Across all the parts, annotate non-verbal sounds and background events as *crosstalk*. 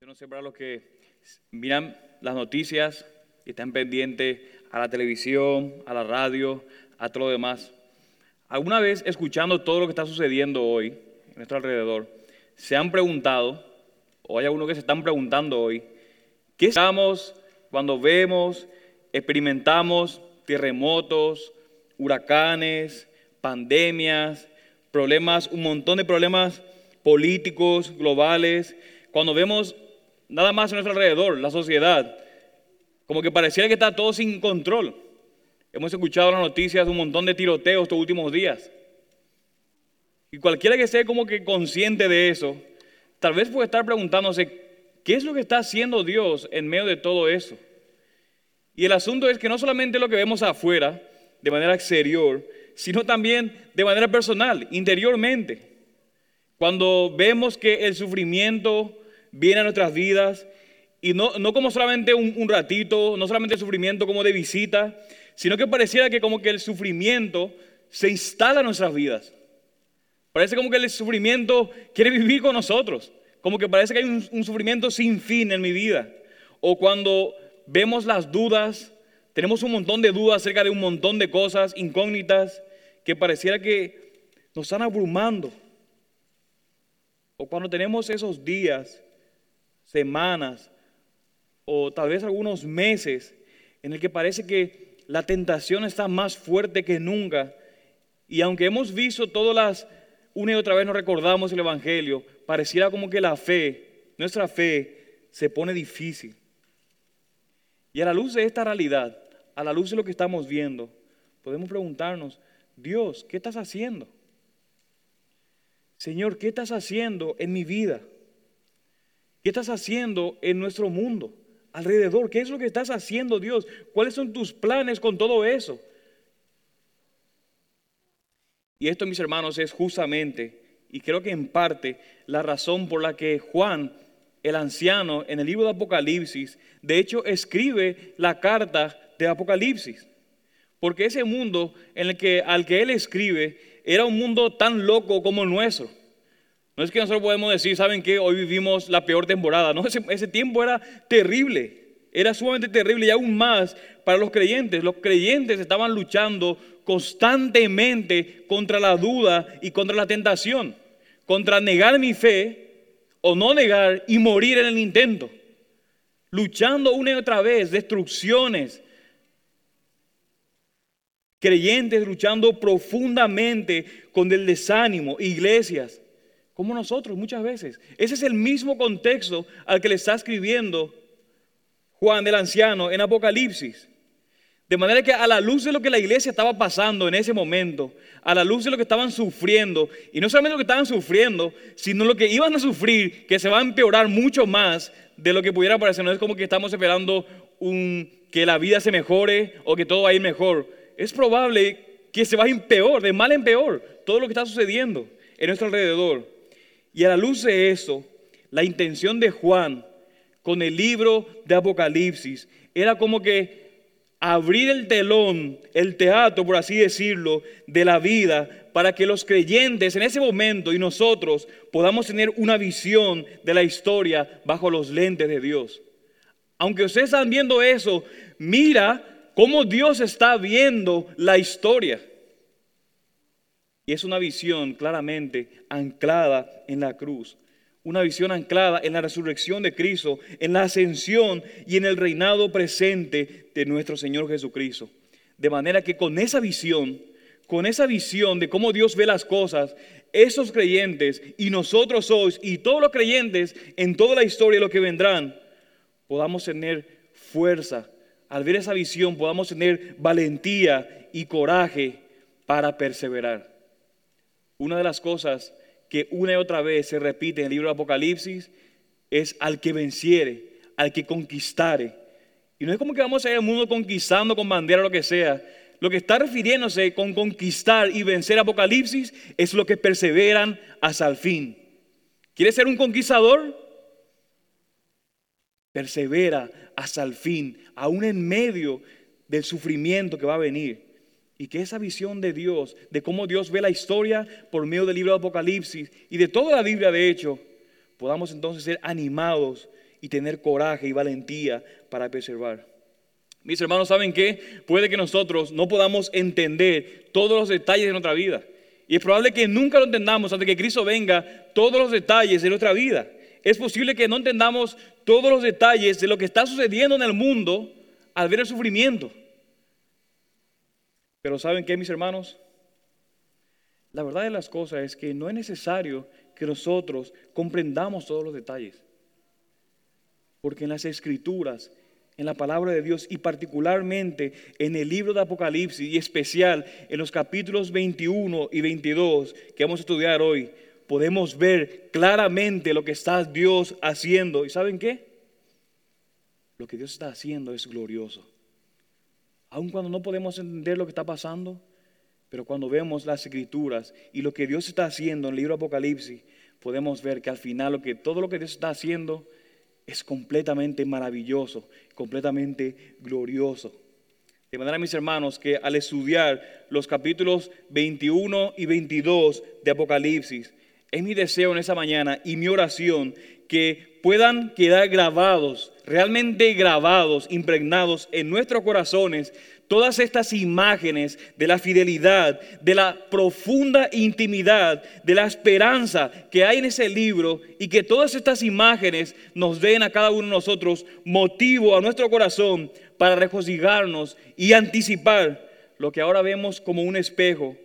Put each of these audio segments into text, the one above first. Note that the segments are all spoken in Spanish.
Yo no sé para los que miran las noticias y están pendientes a la televisión, a la radio, a todo lo demás. ¿Alguna vez escuchando todo lo que está sucediendo hoy en nuestro alrededor, se han preguntado, o hay algunos que se están preguntando hoy, ¿qué estamos cuando vemos, experimentamos terremotos, huracanes, pandemias, problemas, un montón de problemas políticos, globales, cuando vemos nada más a nuestro alrededor, la sociedad, como que pareciera que está todo sin control. Hemos escuchado las noticias un montón de tiroteos estos últimos días. Y cualquiera que esté como que consciente de eso, tal vez puede estar preguntándose, ¿qué es lo que está haciendo Dios en medio de todo eso? Y el asunto es que no solamente lo que vemos afuera, de manera exterior, sino también de manera personal, interiormente. Cuando vemos que el sufrimiento, viene a nuestras vidas y no, como solamente un, ratito, no solamente el sufrimiento como de visita, sino que pareciera que como que el sufrimiento se instala en nuestras vidas. Parece como que el sufrimiento quiere vivir con nosotros, como que parece que hay un sufrimiento sin fin en mi vida. O cuando vemos las dudas, tenemos un montón de dudas acerca de un montón de cosas incógnitas que pareciera que nos están abrumando. O cuando tenemos esos días semanas o tal vez algunos meses en el que parece que la tentación está más fuerte que nunca. Y aunque hemos visto todas las, una y otra vez nos recordamos el Evangelio, pareciera como que la fe, nuestra fe, se pone difícil. Y a la luz de esta realidad, a la luz de lo que estamos viendo, podemos preguntarnos, Dios, ¿qué estás haciendo? Señor, ¿qué estás haciendo en mi vida? ¿Qué estás haciendo en nuestro mundo? Alrededor, ¿qué es lo que estás haciendo Dios? ¿Cuáles son tus planes con todo eso? Y esto, mis hermanos, es justamente, y creo que en parte, la razón por la que Juan, el anciano, en el libro de Apocalipsis, de hecho escribe la carta de Apocalipsis. Porque ese mundo en el que, al que él escribe era un mundo tan loco como el nuestro. No es que nosotros podemos decir, ¿saben qué? Hoy vivimos la peor temporada. No, ese, tiempo era terrible. Era sumamente terrible y aún más para los creyentes. Los creyentes estaban luchando constantemente contra la duda y contra la tentación. Contra negar mi fe o no negar y morir en el intento. Luchando una y otra vez, destrucciones. Creyentes luchando profundamente con el desánimo. Iglesias como nosotros muchas veces. Ese es el mismo contexto al que le está escribiendo Juan el anciano en Apocalipsis. De manera que a la luz de lo que la iglesia estaba pasando en ese momento, a la luz de lo que estaban sufriendo, y no solamente lo que estaban sufriendo, sino lo que iban a sufrir, que se va a empeorar mucho más de lo que pudiera parecer. No es como que estamos esperando un, que la vida se mejore o que todo va a ir mejor. Es probable que se va a ir peor, de mal en peor, todo lo que está sucediendo en nuestro alrededor. Y a la luz de eso, la intención de Juan con el libro de Apocalipsis era como que abrir el telón, el teatro, por así decirlo, de la vida, para que los creyentes en ese momento y nosotros podamos tener una visión de la historia bajo los lentes de Dios. Aunque ustedes están viendo eso, mira cómo Dios está viendo la historia. Y es una visión claramente anclada en la cruz. Una visión anclada en la resurrección de Cristo, en la ascensión y en el reinado presente de nuestro Señor Jesucristo. De manera que con esa visión, con esa visión de cómo Dios ve las cosas, esos creyentes y nosotros sois y todos los creyentes en toda la historia y lo que vendrán, podamos tener fuerza. Al ver esa visión podamos tener valentía y coraje para perseverar. Una de las cosas que una y otra vez se repite en el libro de Apocalipsis es al que venciere, al que conquistare. Y no es como que vamos a ir al mundo conquistando con bandera o lo que sea. Lo que está refiriéndose con conquistar y vencer Apocalipsis es lo que perseveran hasta el fin. ¿Quieres ser un conquistador? Persevera hasta el fin, aún en medio del sufrimiento que va a venir. Y que esa visión de Dios, de cómo Dios ve la historia por medio del libro de Apocalipsis y de toda la Biblia de hecho, podamos entonces ser animados y tener coraje y valentía para preservar. Mis hermanos, ¿saben qué? Puede que nosotros no podamos entender todos los detalles de nuestra vida. Y es probable que nunca lo entendamos antes que Cristo venga todos los detalles de nuestra vida. Es posible que no entendamos todos los detalles de lo que está sucediendo en el mundo al ver el sufrimiento. Pero ¿saben qué, mis hermanos? La verdad de las cosas es que no es necesario que nosotros comprendamos todos los detalles. Porque en las escrituras, en la palabra de Dios y particularmente en el libro de Apocalipsis y especial en los capítulos 21 y 22 que vamos a estudiar hoy, podemos ver claramente lo que está Dios haciendo. ¿Y saben qué? Lo que Dios está haciendo es glorioso. Aun cuando no podemos entender lo que está pasando, pero cuando vemos las escrituras y lo que Dios está haciendo en el libro Apocalipsis, podemos ver que al final que, todo lo que Dios está haciendo es completamente maravilloso, completamente glorioso. De manera, mis hermanos, que al estudiar los capítulos 21 y 22 de Apocalipsis, es mi deseo en esa mañana y mi oración que puedan quedar grabados, realmente grabados, impregnados en nuestros corazones todas estas imágenes de la fidelidad, de la profunda intimidad, de la esperanza que hay en ese libro y que todas estas imágenes nos den a cada uno de nosotros motivo a nuestro corazón para regocijarnos y anticipar lo que ahora vemos como un espejo,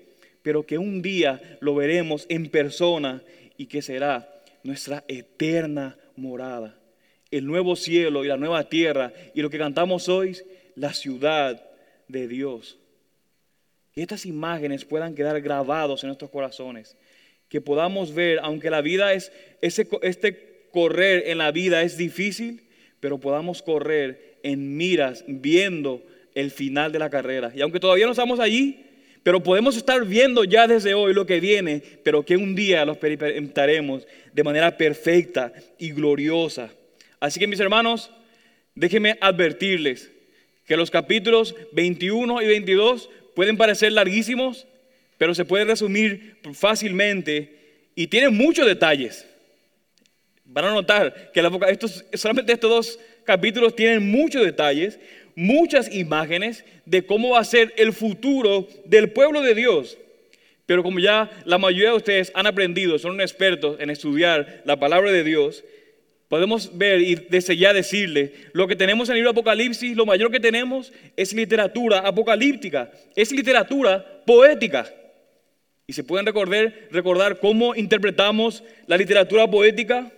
pero que un día lo veremos en persona y que será nuestra eterna morada. El nuevo cielo y la nueva tierra y lo que cantamos hoy, la ciudad de Dios. Que estas imágenes puedan quedar grabados en nuestros corazones. Que podamos ver, aunque la vida es, este correr en la vida es difícil, pero podamos correr en miras, viendo el final de la carrera. Y aunque todavía no estamos allí, pero podemos estar viendo ya desde hoy lo que viene, pero que un día lo experimentaremos de manera perfecta y gloriosa. Así que mis hermanos, déjenme advertirles que los capítulos 21 y 22 pueden parecer larguísimos, pero se puede resumir fácilmente y tienen muchos detalles. Van a notar que estos, solamente estos dos capítulos tienen muchos detalles, muchas imágenes de cómo va a ser el futuro del pueblo de Dios. Pero como ya la mayoría de ustedes han aprendido, son expertos en estudiar la palabra de Dios, podemos ver y desde ya decirle, lo que tenemos en el libro Apocalipsis, lo mayor que tenemos es literatura apocalíptica, es literatura poética. Y se pueden recordar, recordar cómo interpretamos la literatura poética.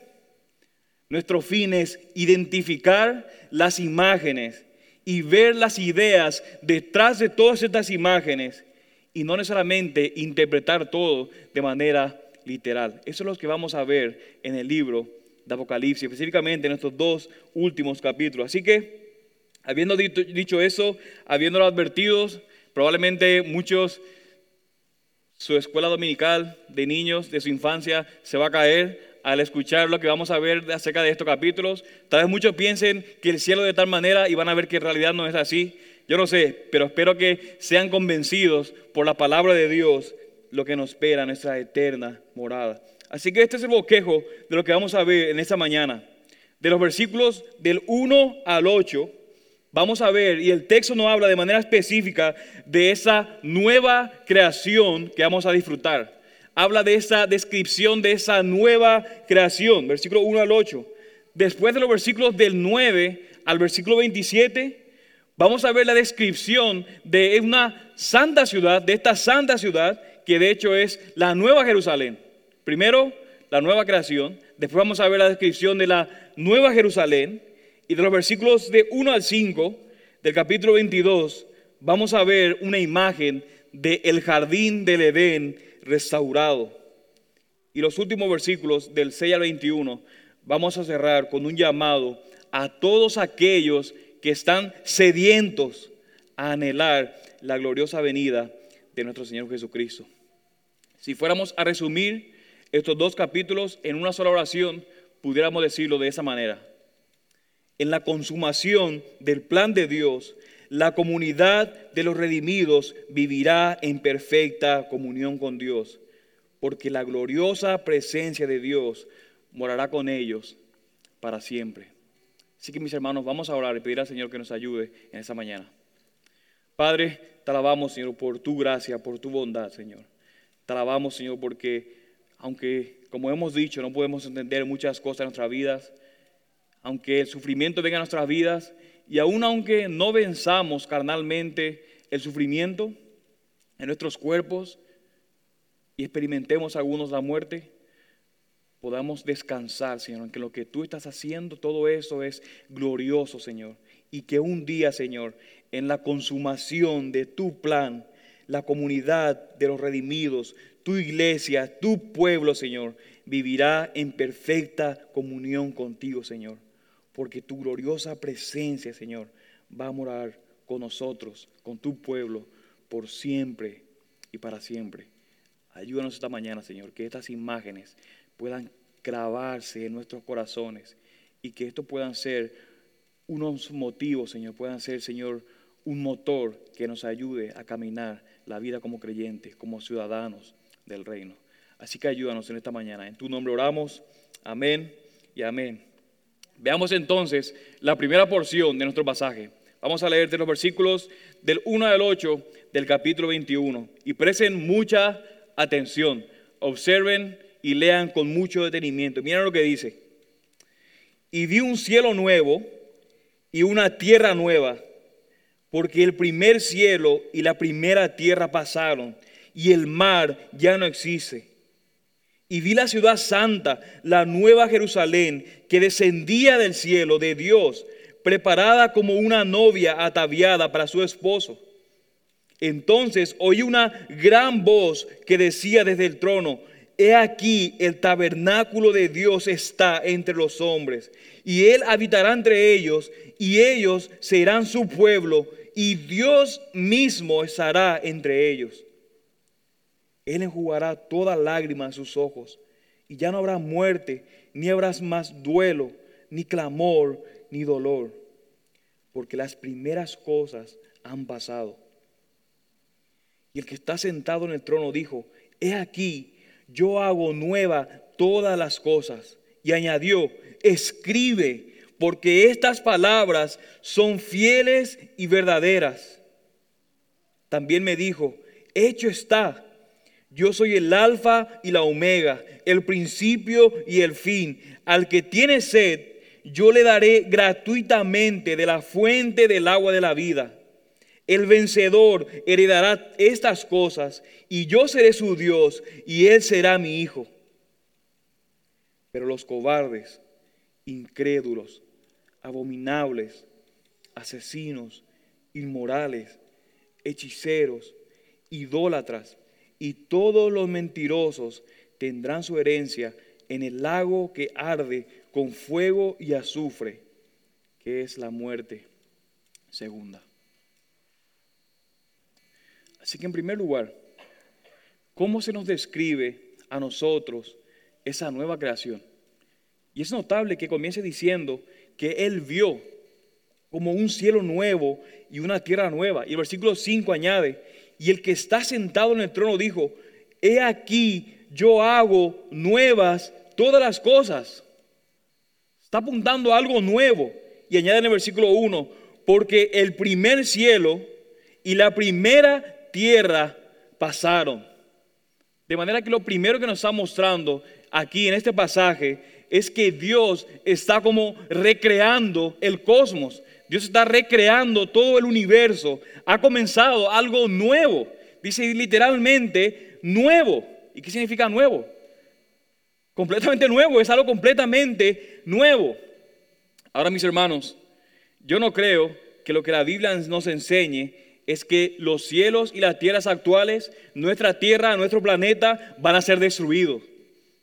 Nuestro fin es identificar las imágenes y ver las ideas detrás de todas estas imágenes y no necesariamente interpretar todo de manera literal. Eso es lo que vamos a ver en el libro de Apocalipsis, específicamente en estos dos últimos capítulos. Así que, habiendo dicho, eso, habiéndolo advertido, probablemente muchos, su escuela dominical de niños de su infancia se va a caer al escuchar lo que vamos a ver acerca de estos capítulos. Tal vez muchos piensen que el cielo de tal manera y van a ver que en realidad no es así. Yo no sé, pero espero que sean convencidos por la palabra de Dios lo que nos espera nuestra eterna morada. Así que este es el bosquejo de lo que vamos a ver en esta mañana. De los versículos del 1 al 8, vamos a ver, y el texto nos habla de manera específica de esa nueva creación que vamos a disfrutar. Habla de esa descripción de esa nueva creación, versículo 1 al 8. Después de los versículos del 9 al versículo 27, vamos a ver la descripción de una santa ciudad, de esta santa ciudad, que de hecho es la nueva Jerusalén. Primero, la nueva creación. Después vamos a ver la descripción de la nueva Jerusalén. Y de los versículos de 1 al 5 del capítulo 22, vamos a ver una imagen del jardín del Edén restaurado. Y los últimos versículos del 6 al 21 vamos a cerrar con un llamado a todos aquellos que están sedientos a anhelar la gloriosa venida de nuestro Señor Jesucristo. Si fuéramos a resumir estos dos capítulos en una sola oración, pudiéramos decirlo de esa manera. En la consumación del plan de Dios, la comunidad de los redimidos vivirá en perfecta comunión con Dios, porque la gloriosa presencia de Dios morará con ellos para siempre. Así que mis hermanos, vamos a orar y pedir al Señor que nos ayude en esta mañana. Padre, te alabamos, Señor, por tu gracia, por tu bondad, Señor. Te alabamos, Señor, porque aunque, como hemos dicho, no podemos entender muchas cosas en nuestras vidas, aunque el sufrimiento venga a nuestras vidas, y aun aunque no venzamos carnalmente el sufrimiento en nuestros cuerpos y experimentemos algunos la muerte, podamos descansar, Señor, en que lo que tú estás haciendo, todo eso es glorioso, Señor. Y que un día, Señor, en la consumación de tu plan, la comunidad de los redimidos, tu iglesia, tu pueblo, Señor, vivirá en perfecta comunión contigo, Señor. Porque tu gloriosa presencia, Señor, va a morar con nosotros, con tu pueblo, por siempre y para siempre. Ayúdanos esta mañana, Señor, que estas imágenes puedan grabarse en nuestros corazones y que esto puedan ser unos motivos, Señor, puedan ser, Señor, un motor que nos ayude a caminar la vida como creyentes, como ciudadanos del reino. Así que ayúdanos en esta mañana. En tu nombre oramos. Amén y amén. Veamos entonces la primera porción de nuestro pasaje. Vamos a leer de los versículos del 1 al 8 del capítulo 21 y presten mucha atención. Observen y lean con mucho detenimiento. Miren lo que dice. Y vi un cielo nuevo y una tierra nueva, porque el primer cielo y la primera tierra pasaron y el mar ya no existe. Y vi la ciudad santa, la nueva Jerusalén, que descendía del cielo de Dios, preparada como una novia ataviada para su esposo. Entonces oí una gran voz que decía desde el trono, He aquí el tabernáculo de Dios está entre los hombres, y Él habitará entre ellos, y ellos serán su pueblo, y Dios mismo estará entre ellos. Él enjugará toda lágrima en sus ojos, y ya no habrá muerte, ni habrá más duelo, ni clamor, ni dolor, porque las primeras cosas han pasado. Y el que está sentado en el trono dijo, he aquí, yo hago nueva todas las cosas. Y añadió, escribe, porque estas palabras son fieles y verdaderas. También me dijo, hecho está, yo soy el alfa y la omega, el principio y el fin. Al que tiene sed, yo le daré gratuitamente de la fuente del agua de la vida. El vencedor heredará estas cosas y yo seré su Dios y él será mi hijo. Pero los cobardes, incrédulos, abominables, asesinos, inmorales, hechiceros, idólatras y todos los mentirosos tendrán su herencia en el lago que arde con fuego y azufre, que es la muerte segunda. Así que en primer lugar, ¿cómo se nos describe a nosotros esa nueva creación? Y es notable que comience diciendo que Él vio como un cielo nuevo y una tierra nueva. Y el versículo 5 añade, y el que está sentado en el trono dijo, he aquí yo hago nuevas todas las cosas. Está apuntando a algo nuevo. Y añade en el versículo 1, porque el primer cielo y la primera tierra pasaron. De manera que lo primero que nos está mostrando aquí en este pasaje es que Dios está como recreando el cosmos. Dios está recreando todo el universo. Ha comenzado algo nuevo. Dice literalmente nuevo. ¿Y qué significa nuevo? Completamente nuevo. Es algo completamente nuevo. Ahora mis hermanos, yo no creo que lo que la Biblia nos enseñe es que los cielos y las tierras actuales, nuestra tierra, nuestro planeta, van a ser destruidos.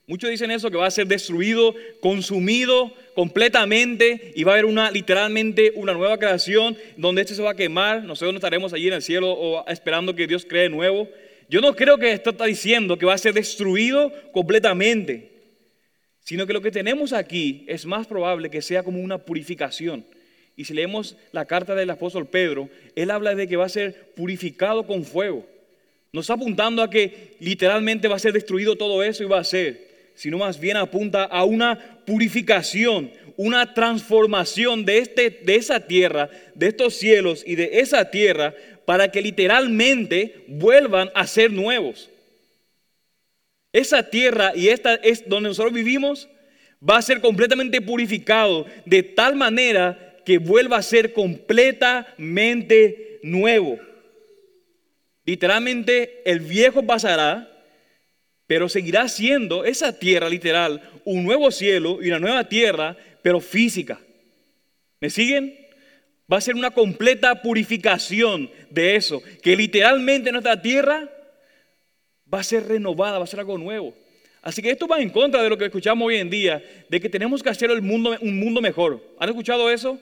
Muchos dicen eso, que va a ser destruido, consumido completamente y va a haber una, literalmente una nueva creación donde este se va a quemar. Nosotros no estaremos allí en el cielo o esperando que Dios cree nuevo. Yo no creo que esto está diciendo que va a ser destruido completamente, sino que lo que tenemos aquí es más probable que sea como una purificación. Y si leemos la carta del apóstol Pedro, él habla de que va a ser purificado con fuego. No está apuntando a que literalmente va a ser destruido todo eso y va a ser, sino más bien apunta a una purificación, una transformación de, este, de esa tierra, de estos cielos y de esa tierra para que literalmente vuelvan a ser nuevos. Esa tierra y esta es donde nosotros vivimos va a ser completamente purificado de tal manera que vuelva a ser completamente nuevo. Literalmente el viejo pasará, pero seguirá siendo esa tierra literal un nuevo cielo y una nueva tierra, pero física. ¿Me siguen? Va a ser una completa purificación de eso, que literalmente nuestra tierra va a ser renovada, va a ser algo nuevo. Así que esto va en contra de lo que escuchamos hoy en día, de que tenemos que hacer el mundo, un mundo mejor. ¿Han escuchado eso?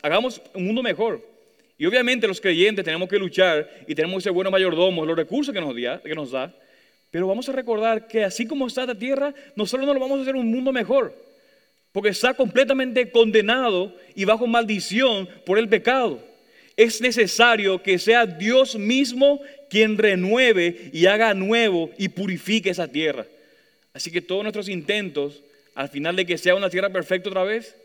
Hagamos un mundo mejor. Y obviamente los creyentes tenemos que luchar y tenemos que ser buenos mayordomos, los recursos que nos, da, que nos da. Pero vamos a recordar que así como está la tierra, nosotros no lo vamos a hacer un mundo mejor. Porque está completamente condenado y bajo maldición por el pecado. Es necesario que sea Dios mismo quien renueve y haga nuevo y purifique esa tierra. Así que todos nuestros intentos, al final de que sea una tierra perfecta otra vez,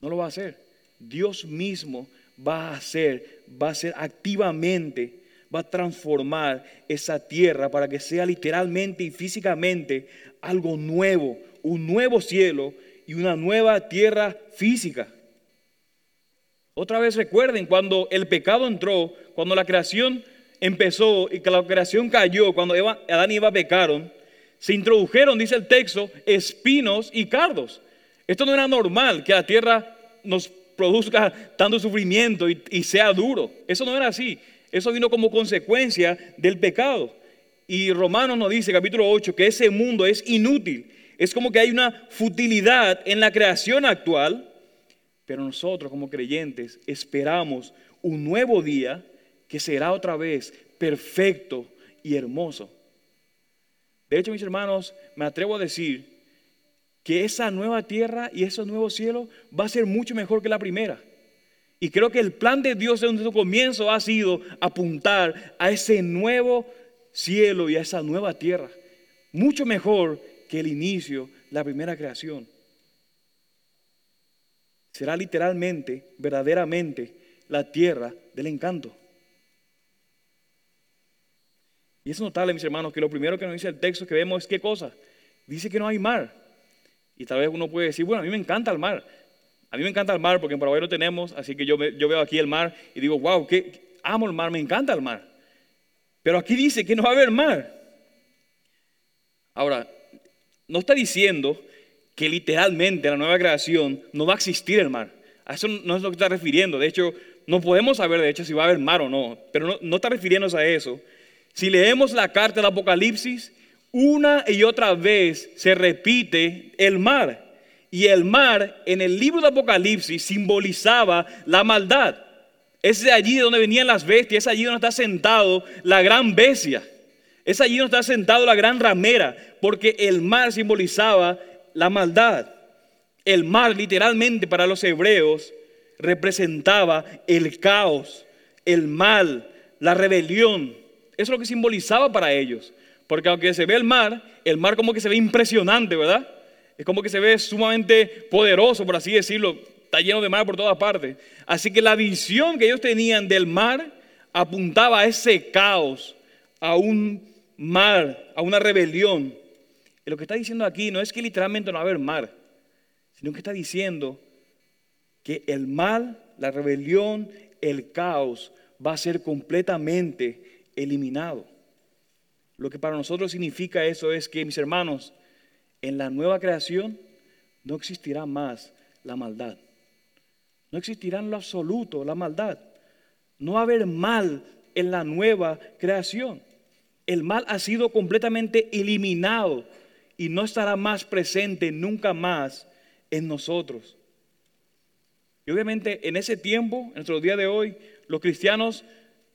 no lo va a hacer. Dios mismo va a hacer, va a hacer activamente, va a transformar esa tierra para que sea literalmente y físicamente algo nuevo, un nuevo cielo y una nueva tierra física. Otra vez recuerden cuando el pecado entró, cuando la creación empezó y que la creación cayó, cuando Adán y Eva pecaron, se introdujeron, dice el texto, espinos y cardos. Esto no era normal, que la tierra nos produzca tanto sufrimiento y, sea duro. Eso no era así. Eso vino como consecuencia del pecado. Y Romanos nos dice, capítulo 8, que ese mundo es inútil. Es como que hay una futilidad en la creación actual, pero nosotros como creyentes esperamos un nuevo día que será otra vez perfecto y hermoso. De hecho, mis hermanos, me atrevo a decir que esa nueva tierra y ese nuevo cielo va a ser mucho mejor que la primera. Y creo que el plan de Dios desde su comienzo ha sido apuntar a ese nuevo cielo y a esa nueva tierra. Mucho mejor que el inicio, la primera creación. Será literalmente, verdaderamente, la tierra del encanto. Y es notable, mis hermanos, que lo primero que nos dice el texto que vemos es qué cosa. Dice que no hay mar. Y tal vez uno puede decir, bueno, a mí me encanta el mar. A mí me encanta el mar porque en Paraguay lo tenemos, así que yo, veo aquí el mar y digo, wow, que amo el mar, me encanta el mar. Pero aquí dice que no va a haber mar. Ahora, no está diciendo que literalmente en la nueva creación no va a existir el mar. A eso no es lo que está refiriendo. De hecho, no podemos saber de hecho si va a haber mar o no. Pero no, no está refiriéndose a eso. Si leemos la carta del Apocalipsis, una y otra vez se repite el mar. Y el mar en el libro de Apocalipsis simbolizaba la maldad. Es de allí de donde venían las bestias, es allí donde está sentado la gran bestia. Es allí donde está sentado la gran ramera, porque el mar simbolizaba la maldad. El mar literalmente para los hebreos representaba el caos, el mal, la rebelión. Eso es lo que simbolizaba para ellos. Porque aunque se ve el mar, el mar como que se ve impresionante, ¿verdad? Es como que se ve sumamente poderoso, por así decirlo. Está lleno de mar por todas partes. Así que la visión que ellos tenían del mar apuntaba a ese caos, a un mar, a una rebelión. Y lo que está diciendo aquí no es que literalmente no va a haber mar, sino que está diciendo que el mal, la rebelión, el caos va a ser completamente eliminado. Lo que para nosotros significa eso es que, mis hermanos, en la nueva creación no existirá más la maldad. No existirá en lo absoluto la maldad. No va a haber mal en la nueva creación. El mal ha sido completamente eliminado y no estará más presente nunca más en nosotros. Y obviamente en ese tiempo, en nuestro día de hoy, los cristianos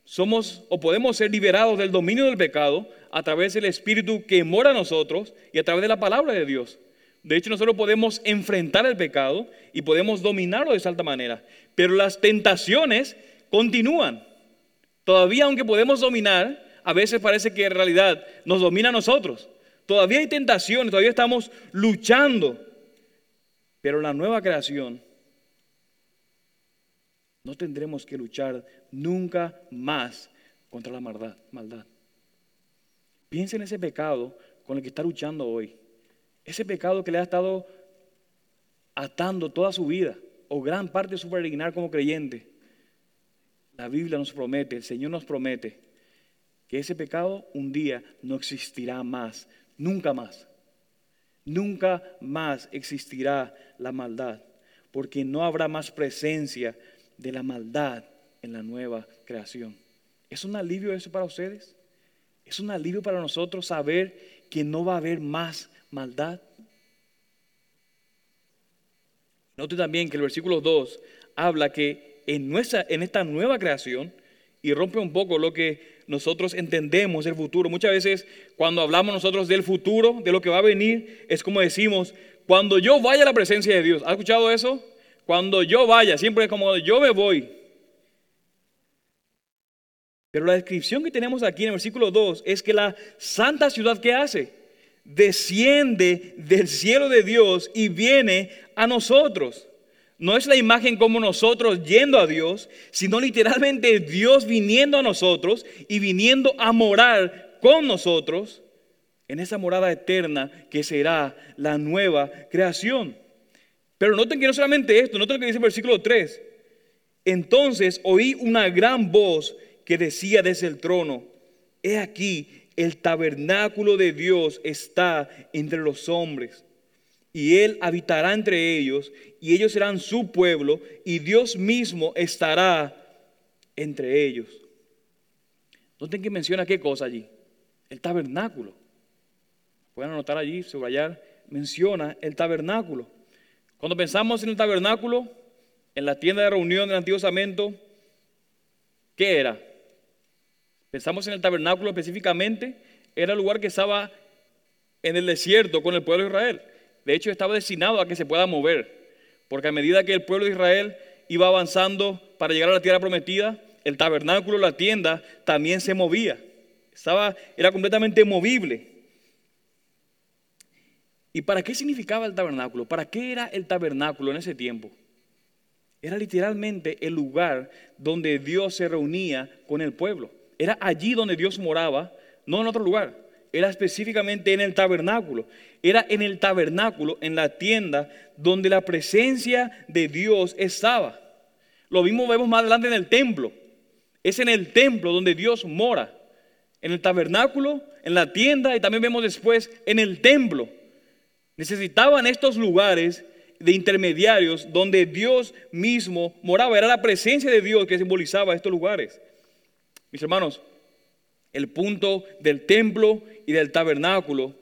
somos o podemos ser liberados del dominio del pecado a través del Espíritu que mora en nosotros y a través de la palabra de Dios. De hecho, nosotros podemos enfrentar el pecado y podemos dominarlo de cierta manera. Pero las tentaciones continúan. Todavía, aunque podemos dominar, a veces parece que en realidad nos domina a nosotros. Todavía hay tentaciones, todavía estamos luchando. Pero la nueva creación no tendremos que luchar nunca más contra la maldad. Piensa en ese pecado con el que está luchando hoy. Ese pecado que le ha estado atando toda su vida o gran parte de su peregrinar como creyente. La Biblia nos promete, el Señor nos promete que ese pecado un día no existirá más, nunca más. Nunca más existirá la maldad, porque no habrá más presencia de la maldad en la nueva creación. ¿Es un alivio eso para ustedes? ¿Es un alivio para nosotros saber que no va a haber más maldad? Note también que el versículo 2 habla que en, nuestra, en esta nueva creación, y rompe un poco lo que nosotros entendemos del futuro. Muchas veces cuando hablamos nosotros del futuro, de lo que va a venir, es como decimos, cuando yo vaya a la presencia de Dios. ¿Has escuchado eso? Cuando yo vaya, siempre es como yo me voy. Pero la descripción que tenemos aquí en el versículo 2 es que la santa ciudad que hace desciende del cielo de Dios y viene a nosotros. No es la imagen como nosotros yendo a Dios, sino literalmente Dios viniendo a nosotros y viniendo a morar con nosotros en esa morada eterna que será la nueva creación. Pero noten que no solamente esto, noten lo que dice el versículo 3. Entonces oí una gran voz que decía desde el trono, he aquí, el tabernáculo de Dios está entre los hombres y Él habitará entre ellos, y ellos serán su pueblo, y Dios mismo estará entre ellos. Noten que menciona qué cosa allí. El tabernáculo. Pueden anotar allí, subrayar. Menciona el tabernáculo. Cuando pensamos en el tabernáculo, en la tienda de reunión del Antiguo Testamento, ¿qué era? Pensamos en el tabernáculo específicamente, era el lugar que estaba en el desierto con el pueblo de Israel de hecho estaba destinado a que se pueda mover, porque a medida que el pueblo de Israel iba avanzando para llegar a la tierra prometida, el tabernáculo, la tienda, también se movía. Estaba, era completamente movible. ¿Y para qué significaba el tabernáculo? ¿Para qué era el tabernáculo en ese tiempo? Era literalmente el lugar donde Dios se reunía con el pueblo. Era allí donde Dios moraba, no en otro lugar era específicamente en el tabernáculo. Era en el tabernáculo, en la tienda, donde la presencia de Dios estaba. Lo mismo vemos más adelante en el templo. Es en el templo donde Dios mora. En el tabernáculo, en la tienda y también vemos después en el templo. Necesitaban estos lugares de intermediarios donde Dios mismo moraba. Era la presencia de Dios que simbolizaba estos lugares. Mis hermanos, el punto del templo y del tabernáculo.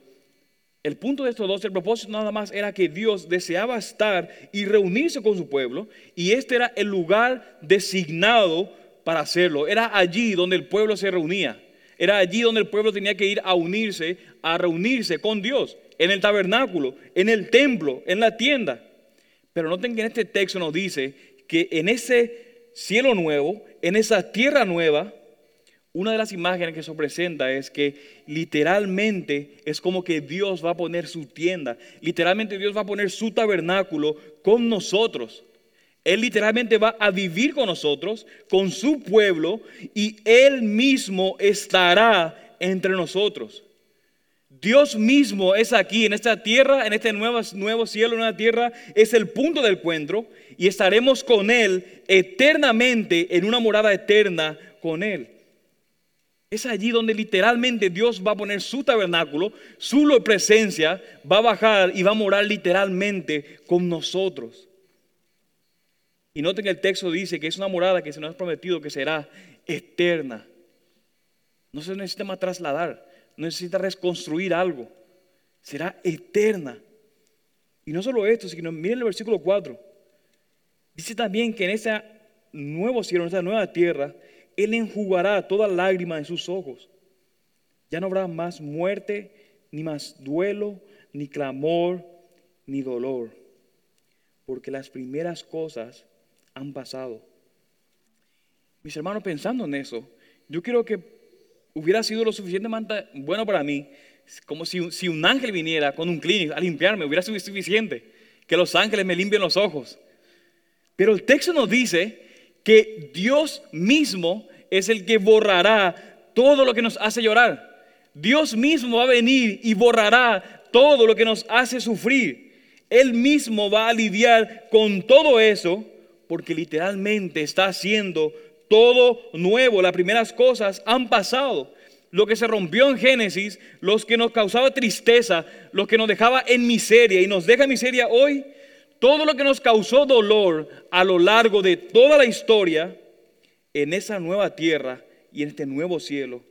El punto de estos dos, el propósito nada más era que Dios deseaba estar y reunirse con su pueblo y este era el lugar designado para hacerlo. Era allí donde el pueblo se reunía. Era allí donde el pueblo tenía que ir a unirse, a reunirse con Dios, en el tabernáculo, en el templo, en la tienda. Pero noten que en este texto nos dice que en ese cielo nuevo, en esa tierra nueva, una de las imágenes que se presenta es que literalmente es como que Dios va a poner su tienda, literalmente Dios va a poner su tabernáculo con nosotros. Él literalmente va a vivir con nosotros, con su pueblo, y Él mismo estará entre nosotros. Dios mismo es aquí, en esta tierra, en este nuevo, nuevo cielo, una tierra, es el punto del encuentro, y estaremos con Él eternamente en una morada eterna con Él. Es allí donde literalmente Dios va a poner su tabernáculo, su presencia, va a bajar y va a morar literalmente con nosotros. Y noten que el texto dice que es una morada que se nos ha prometido que será eterna. No se necesita más trasladar, no necesita reconstruir algo. Será eterna. Y no solo esto, sino miren el versículo 4. Dice también que en ese nuevo cielo, en esta nueva tierra, él enjugará toda lágrima en sus ojos. Ya no habrá más muerte, ni más duelo, ni clamor, ni dolor, porque las primeras cosas han pasado. Mis hermanos, pensando en eso, yo quiero que hubiera sido lo suficientemente bueno para mí, como si, si un ángel viniera con un clínico a limpiarme, hubiera sido suficiente. que los ángeles me limpien los ojos. Pero el texto nos dice que Dios mismo es el que borrará todo lo que nos hace llorar. Dios mismo va a venir y borrará todo lo que nos hace sufrir. Él mismo va a lidiar con todo eso porque literalmente está haciendo todo nuevo. Las primeras cosas han pasado. Lo que se rompió en Génesis, los que nos causaba tristeza, lo que nos dejaba en miseria y nos deja en miseria hoy, todo lo que nos causó dolor a lo largo de toda la historia, en esa nueva tierra y en este nuevo cielo,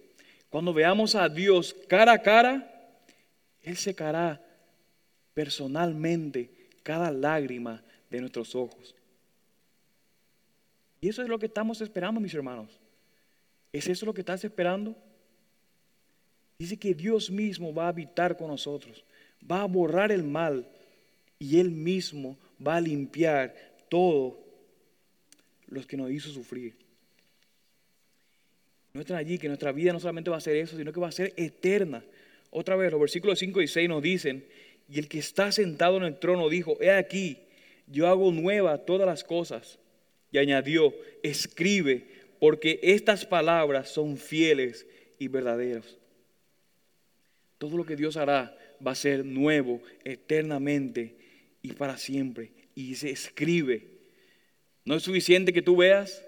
cuando veamos a Dios cara a cara, Él secará personalmente cada lágrima de nuestros ojos. Y eso es lo que estamos esperando, mis hermanos. ¿Es eso lo que estás esperando? Dice que Dios mismo va a habitar con nosotros, va a borrar el mal y Él mismo va a limpiar todo los que nos hizo sufrir. No están allí que nuestra vida no solamente va a ser eso, sino que va a ser eterna. Otra vez, los versículos 5 y 6 nos dicen, y el que está sentado en el trono dijo, he aquí, yo hago nueva todas las cosas. Y añadió, escribe, porque estas palabras son fieles y verdaderas. Todo lo que Dios hará va a ser nuevo eternamente y para siempre. Y se escribe. No es suficiente que tú veas,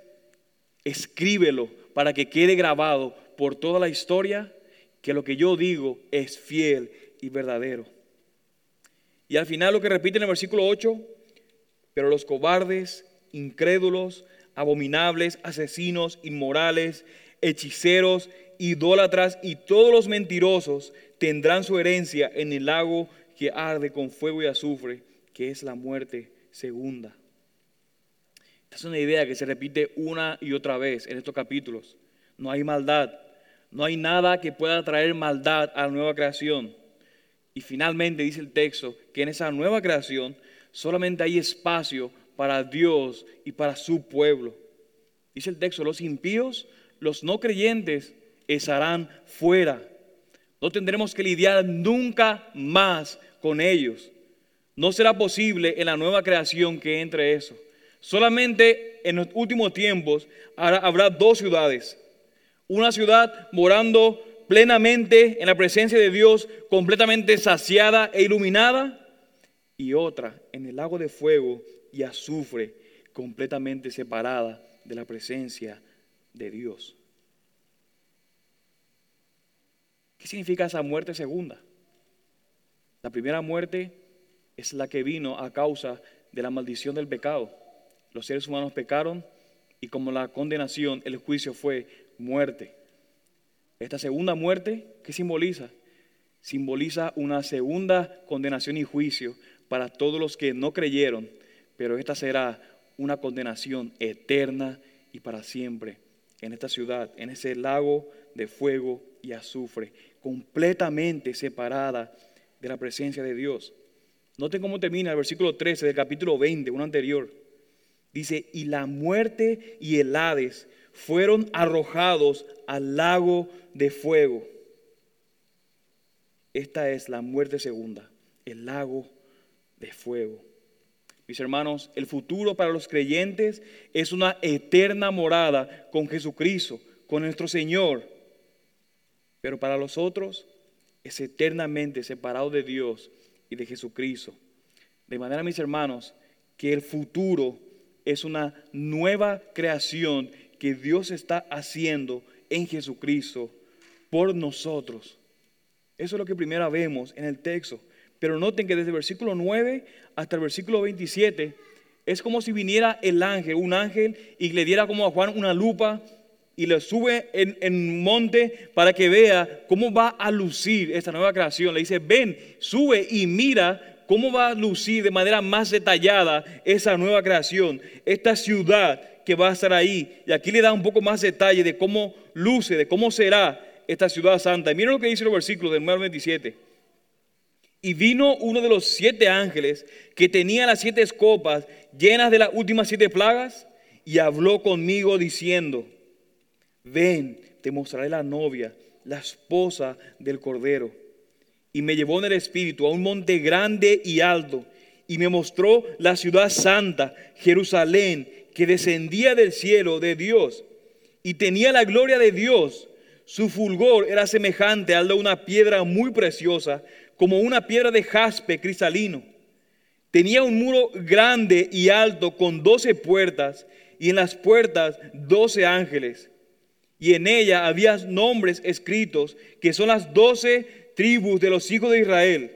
escríbelo para que quede grabado por toda la historia que lo que yo digo es fiel y verdadero. Y al final lo que repite en el versículo 8, pero los cobardes incrédulos, abominables, asesinos, inmorales, hechiceros, idólatras y todos los mentirosos tendrán su herencia en el lago que arde con fuego y azufre, que es la muerte segunda. Esta es una idea que se repite una y otra vez en estos capítulos. No hay maldad, no hay nada que pueda traer maldad a la nueva creación. Y finalmente dice el texto que en esa nueva creación solamente hay espacio para Dios y para su pueblo. Dice el texto, los impíos, los no creyentes, estarán fuera. No tendremos que lidiar nunca más con ellos. No será posible en la nueva creación que entre eso. Solamente en los últimos tiempos habrá dos ciudades. Una ciudad morando plenamente en la presencia de Dios, completamente saciada e iluminada, y otra en el lago de fuego y azufre completamente separada de la presencia de Dios. ¿Qué significa esa muerte segunda? La primera muerte es la que vino a causa de la maldición del pecado. Los seres humanos pecaron y como la condenación, el juicio fue muerte. Esta segunda muerte, ¿qué simboliza? Simboliza una segunda condenación y juicio para todos los que no creyeron pero esta será una condenación eterna y para siempre en esta ciudad, en ese lago de fuego y azufre, completamente separada de la presencia de Dios. Noten cómo termina el versículo 13 del capítulo 20, uno anterior. Dice, y la muerte y el Hades fueron arrojados al lago de fuego. Esta es la muerte segunda, el lago de fuego. Mis hermanos, el futuro para los creyentes es una eterna morada con Jesucristo, con nuestro Señor. Pero para los otros es eternamente separado de Dios y de Jesucristo. De manera, mis hermanos, que el futuro es una nueva creación que Dios está haciendo en Jesucristo por nosotros. Eso es lo que primero vemos en el texto. Pero noten que desde el versículo 9 hasta el versículo 27 es como si viniera el ángel, un ángel, y le diera como a Juan una lupa y le sube en, en monte para que vea cómo va a lucir esta nueva creación. Le dice, ven, sube y mira cómo va a lucir de manera más detallada esa nueva creación, esta ciudad que va a estar ahí. Y aquí le da un poco más detalle de cómo luce, de cómo será esta ciudad santa. Y miren lo que dice el versículo del 9 al 27. Y vino uno de los siete ángeles que tenía las siete escopas llenas de las últimas siete plagas y habló conmigo diciendo, ven, te mostraré la novia, la esposa del Cordero. Y me llevó en el espíritu a un monte grande y alto y me mostró la ciudad santa, Jerusalén, que descendía del cielo de Dios y tenía la gloria de Dios. Su fulgor era semejante al de una piedra muy preciosa, como una piedra de jaspe cristalino. Tenía un muro grande y alto con doce puertas, y en las puertas doce ángeles. Y en ella había nombres escritos, que son las doce tribus de los hijos de Israel.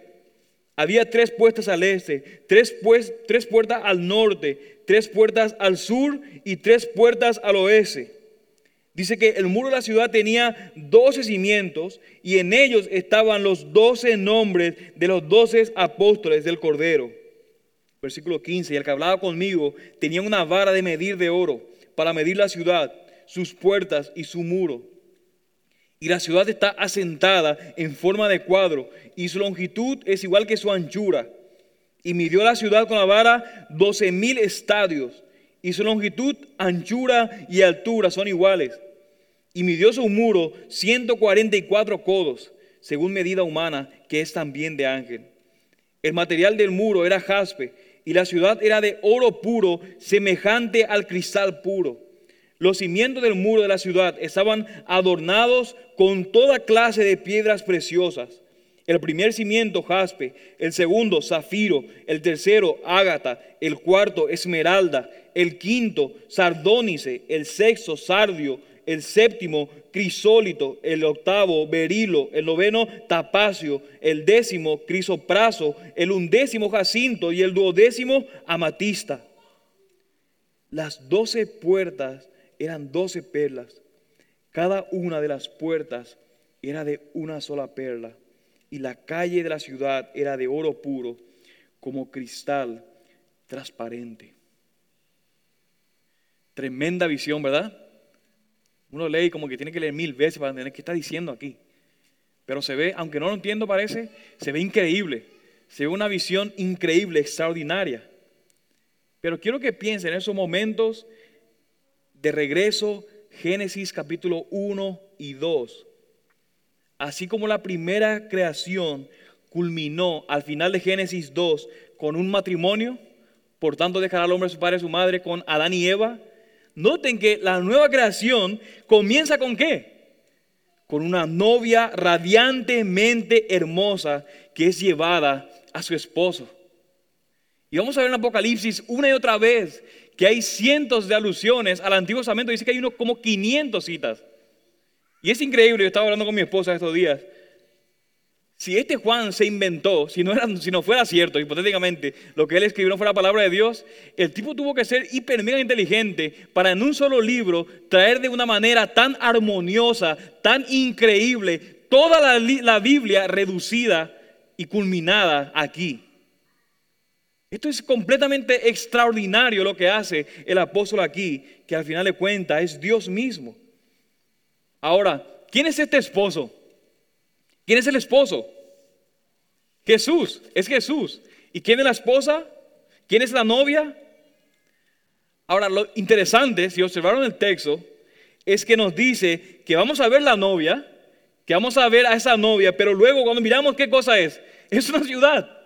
Había tres puertas al este, tres, pues, tres puertas al norte, tres puertas al sur y tres puertas al oeste. Dice que el muro de la ciudad tenía doce cimientos y en ellos estaban los doce nombres de los doce apóstoles del Cordero. Versículo 15, y el que hablaba conmigo tenía una vara de medir de oro para medir la ciudad, sus puertas y su muro y la ciudad está asentada en forma de cuadro y su longitud es igual que su anchura. Y midió la ciudad con la vara doce mil estadios y su longitud, anchura y altura son iguales. Y midió su muro 144 codos, según medida humana, que es también de ángel. El material del muro era jaspe y la ciudad era de oro puro, semejante al cristal puro. Los cimientos del muro de la ciudad estaban adornados con toda clase de piedras preciosas. El primer cimiento, jaspe, el segundo, zafiro, el tercero, ágata, el cuarto, esmeralda, el quinto, sardónice, el sexto, sardio, el séptimo, crisólito, el octavo, berilo, el noveno, tapacio, el décimo, crisopraso, el undécimo, jacinto y el duodécimo, amatista. Las doce puertas eran doce perlas. Cada una de las puertas era de una sola perla. Y la calle de la ciudad era de oro puro, como cristal transparente. Tremenda visión, ¿verdad? Uno lee como que tiene que leer mil veces para entender qué está diciendo aquí. Pero se ve, aunque no lo entiendo parece, se ve increíble. Se ve una visión increíble, extraordinaria. Pero quiero que piensen en esos momentos de regreso Génesis capítulo 1 y 2. Así como la primera creación culminó al final de Génesis 2 con un matrimonio, por tanto dejará al hombre a su padre y a su madre con Adán y Eva. Noten que la nueva creación comienza con qué? Con una novia radiantemente hermosa que es llevada a su esposo. Y vamos a ver en Apocalipsis una y otra vez que hay cientos de alusiones al Antiguo Testamento, dice que hay uno como 500 citas. Y es increíble, yo estaba hablando con mi esposa estos días. Si este Juan se inventó, si no, era, si no fuera cierto, hipotéticamente, lo que él escribió no fuera la palabra de Dios, el tipo tuvo que ser hiper mega inteligente para en un solo libro traer de una manera tan armoniosa, tan increíble, toda la, la Biblia reducida y culminada aquí. Esto es completamente extraordinario lo que hace el apóstol aquí, que al final de cuentas es Dios mismo. Ahora, ¿quién es este esposo? ¿Quién es el esposo? Jesús, es Jesús. ¿Y quién es la esposa? ¿Quién es la novia? Ahora, lo interesante, si observaron el texto, es que nos dice que vamos a ver la novia, que vamos a ver a esa novia, pero luego cuando miramos qué cosa es, es una ciudad.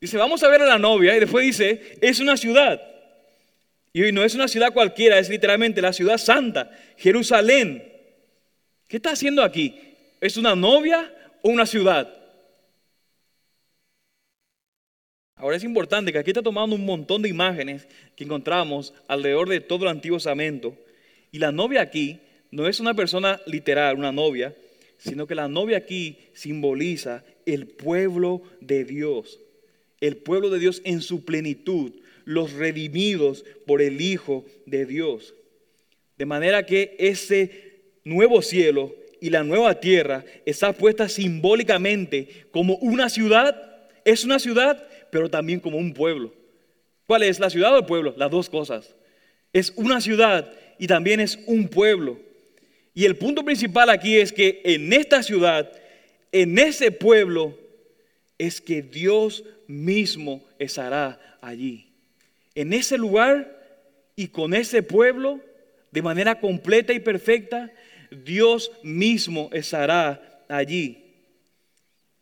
Dice, vamos a ver a la novia y después dice, es una ciudad. Y hoy no es una ciudad cualquiera, es literalmente la ciudad santa, Jerusalén. ¿Qué está haciendo aquí? ¿Es una novia o una ciudad? Ahora es importante que aquí está tomando un montón de imágenes que encontramos alrededor de todo el Antiguo Testamento. Y la novia aquí no es una persona literal, una novia, sino que la novia aquí simboliza el pueblo de Dios el pueblo de Dios en su plenitud, los redimidos por el Hijo de Dios. De manera que ese nuevo cielo y la nueva tierra está puesta simbólicamente como una ciudad, es una ciudad, pero también como un pueblo. ¿Cuál es la ciudad o el pueblo? Las dos cosas. Es una ciudad y también es un pueblo. Y el punto principal aquí es que en esta ciudad, en ese pueblo, es que Dios mismo estará allí. En ese lugar y con ese pueblo, de manera completa y perfecta, Dios mismo estará allí.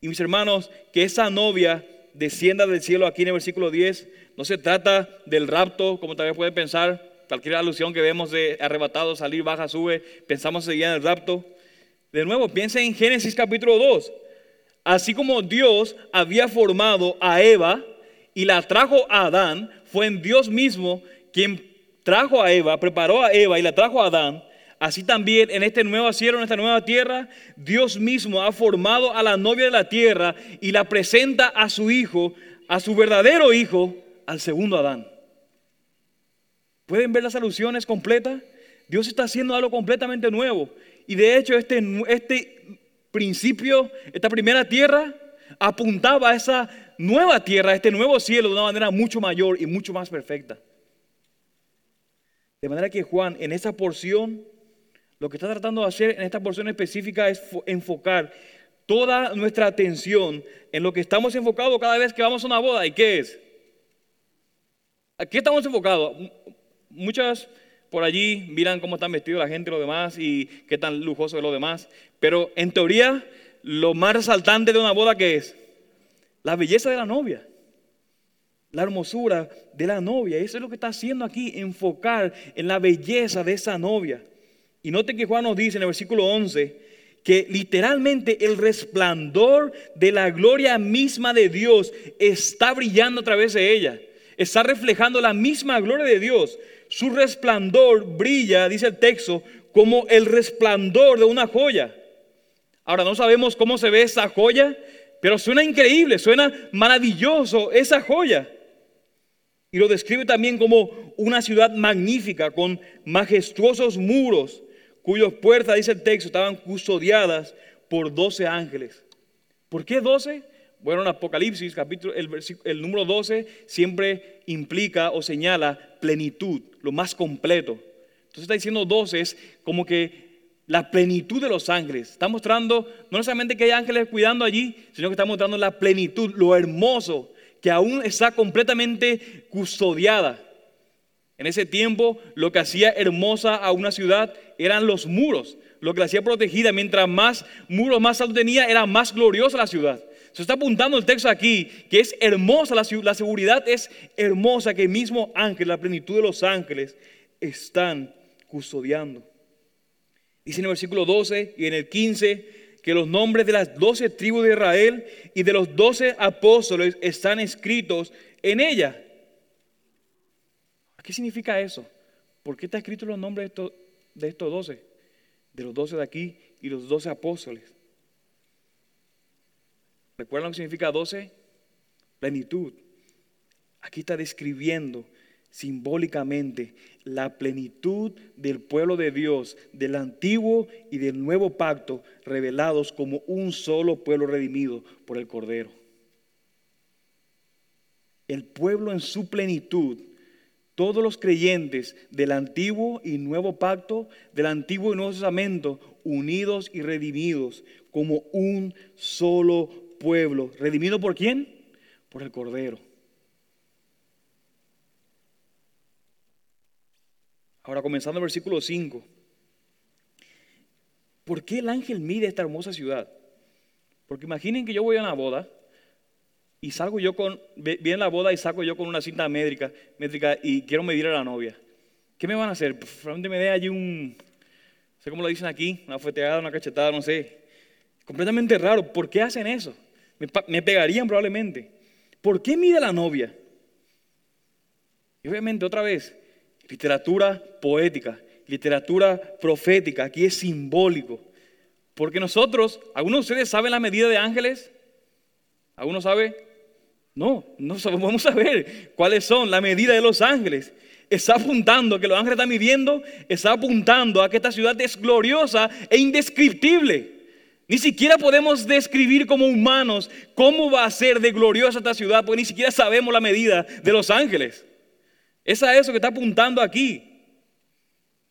Y mis hermanos, que esa novia descienda del cielo aquí en el versículo 10. No se trata del rapto, como tal vez pueden pensar. Cualquier alusión que vemos de arrebatado, salir, baja, sube, pensamos seguir en el rapto. De nuevo, piensen en Génesis capítulo 2. Así como Dios había formado a Eva y la trajo a Adán, fue en Dios mismo quien trajo a Eva, preparó a Eva y la trajo a Adán. Así también en este nuevo cielo, en esta nueva tierra, Dios mismo ha formado a la novia de la tierra y la presenta a su hijo, a su verdadero hijo, al segundo Adán. ¿Pueden ver las alusiones completas? Dios está haciendo algo completamente nuevo. Y de hecho este, este principio, esta primera tierra, apuntaba a esa nueva tierra, a este nuevo cielo de una manera mucho mayor y mucho más perfecta. De manera que Juan en esa porción lo que está tratando de hacer en esta porción específica es enfocar toda nuestra atención en lo que estamos enfocados cada vez que vamos a una boda. ¿Y qué es? ¿A qué estamos enfocados? Muchas por allí miran cómo están vestidos la gente y lo demás y qué tan lujoso es lo demás. Pero en teoría, lo más resaltante de una boda que es la belleza de la novia, la hermosura de la novia. Eso es lo que está haciendo aquí, enfocar en la belleza de esa novia. Y noten que Juan nos dice en el versículo 11 que literalmente el resplandor de la gloria misma de Dios está brillando a través de ella. Está reflejando la misma gloria de Dios. Su resplandor brilla, dice el texto, como el resplandor de una joya. Ahora no sabemos cómo se ve esa joya, pero suena increíble, suena maravilloso esa joya. Y lo describe también como una ciudad magnífica con majestuosos muros cuyas puertas, dice el texto, estaban custodiadas por doce ángeles. ¿Por qué doce? Bueno, en Apocalipsis, capítulo, el, el número 12 siempre implica o señala plenitud, lo más completo. Entonces está diciendo 12 es como que la plenitud de los ángeles. Está mostrando no solamente que hay ángeles cuidando allí, sino que está mostrando la plenitud, lo hermoso, que aún está completamente custodiada. En ese tiempo lo que hacía hermosa a una ciudad eran los muros. Lo que la hacía protegida, mientras más muros más altos tenía, era más gloriosa la ciudad. Se está apuntando el texto aquí, que es hermosa la, la seguridad, es hermosa que el mismo ángel, la plenitud de los ángeles, están custodiando. Dice en el versículo 12 y en el 15 que los nombres de las doce tribus de Israel y de los doce apóstoles están escritos en ella. ¿Qué significa eso? ¿Por qué está escrito los nombres de estos, de estos doce? De los doce de aquí y los doce apóstoles. ¿Recuerdan lo que significa doce? Plenitud. Aquí está describiendo simbólicamente la plenitud del pueblo de Dios, del antiguo y del nuevo pacto, revelados como un solo pueblo redimido por el Cordero. El pueblo en su plenitud todos los creyentes del antiguo y nuevo pacto, del antiguo y nuevo testamento, unidos y redimidos como un solo pueblo. ¿Redimido por quién? Por el Cordero. Ahora comenzando el versículo 5. ¿Por qué el ángel mide esta hermosa ciudad? Porque imaginen que yo voy a una boda y salgo yo con, viene la boda y saco yo con una cinta métrica, métrica y quiero medir a la novia. ¿Qué me van a hacer? Pues, probablemente me dé allí un, no sé cómo lo dicen aquí, una fueteada, una cachetada, no sé. Completamente raro. ¿Por qué hacen eso? Me, me pegarían probablemente. ¿Por qué mide la novia? Y obviamente, otra vez, literatura poética, literatura profética, aquí es simbólico. Porque nosotros, algunos de ustedes saben la medida de ángeles. ¿Alguno sabe? No, no *laughs* vamos a ver cuáles son la medida de los ángeles. Está apuntando que los ángeles están midiendo, está apuntando a que esta ciudad es gloriosa e indescriptible. Ni siquiera podemos describir como humanos cómo va a ser de gloriosa esta ciudad, porque ni siquiera sabemos la medida de los ángeles. Es a eso que está apuntando aquí.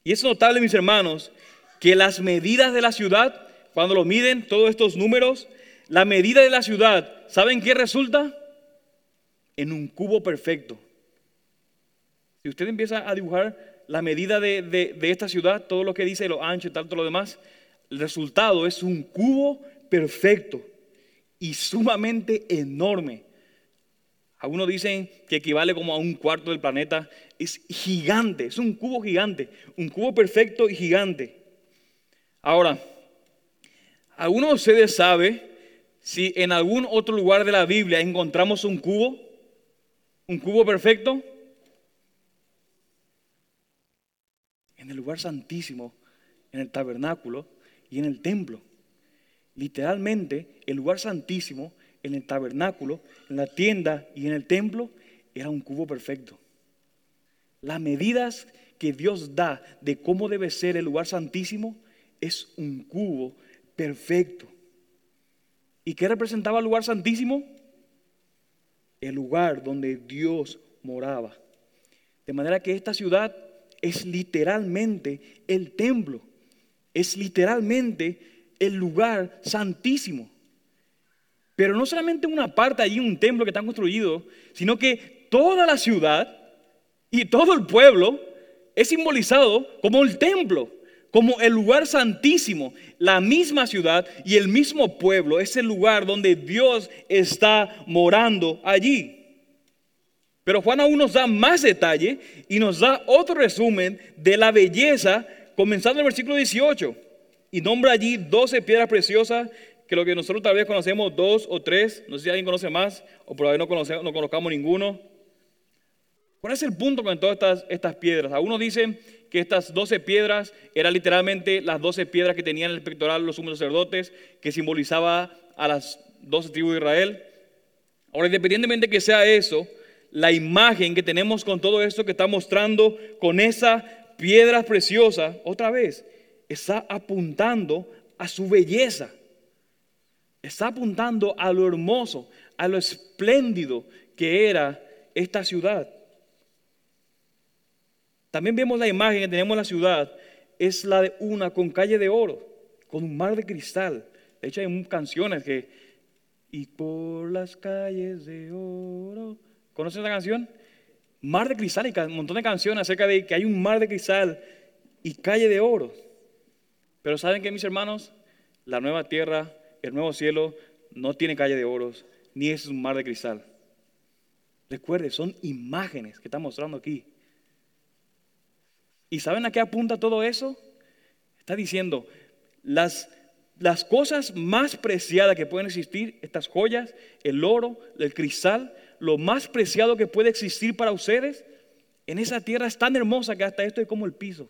Y es notable, mis hermanos, que las medidas de la ciudad, cuando lo miden todos estos números, la medida de la ciudad, ¿saben qué resulta? en un cubo perfecto. Si usted empieza a dibujar la medida de, esta ciudad, todo lo que dice, lo ancho y tal, todo lo demás, el resultado es un cubo perfecto y sumamente enorme. Algunos dicen que equivale como a un cuarto del planeta. Es gigante, es un cubo gigante, un cubo perfecto y gigante. Ahora, ¿alguno de ustedes sabe si en algún otro lugar de la Biblia encontramos un cubo? ¿Un cubo perfecto? En el lugar santísimo, en el tabernáculo y en el templo. Literalmente, el lugar santísimo en el tabernáculo, en la tienda y en el templo, era un cubo perfecto. Las medidas que Dios da de cómo debe ser el lugar santísimo es un cubo perfecto. ¿Y qué representaba el lugar santísimo? El lugar donde Dios moraba. De manera que esta ciudad es literalmente el templo, es literalmente el lugar santísimo. Pero no solamente una parte allí, un templo que está construido, sino que toda la ciudad y todo el pueblo es simbolizado como el templo, como el lugar santísimo. La misma ciudad y el mismo pueblo es el lugar donde Dios está morando allí. Pero Juan aún nos da más detalle y nos da otro resumen de la belleza, comenzando en el versículo 18. Y nombra allí 12 piedras preciosas que lo que nosotros tal vez conocemos dos o tres, no sé si alguien conoce más o por ahí no, no conozcamos ninguno. ¿Cuál es el punto con todas estas, piedras? Algunos dicen que estas doce piedras eran literalmente las doce piedras que tenían el pectoral los sumos sacerdotes, que simbolizaba a las doce tribus de Israel. Ahora, independientemente que sea eso, la imagen que tenemos con todo esto que está mostrando con esas piedras preciosas, otra vez, está apuntando a su belleza. Está apuntando a lo hermoso, a lo espléndido que era esta ciudad. También vemos la imagen que tenemos en la ciudad, es la de una con calle de oro, con un mar de cristal. De hecho, hay canciones que, y por las calles de oro. ¿Conocen esa canción? Mar de cristal y un montón de canciones acerca de que hay un mar de cristal y calle de oro. Pero ¿saben que mis hermanos? La nueva tierra el nuevo cielo no tiene calle de oros, ni es un mar de cristal. Recuerde, son imágenes que está mostrando aquí. ¿Y saben a qué apunta todo eso? Está diciendo, las, las cosas más preciadas que pueden existir, estas joyas, el oro, el cristal, lo más preciado que puede existir para ustedes, en esa tierra es tan hermosa que hasta esto es como el piso.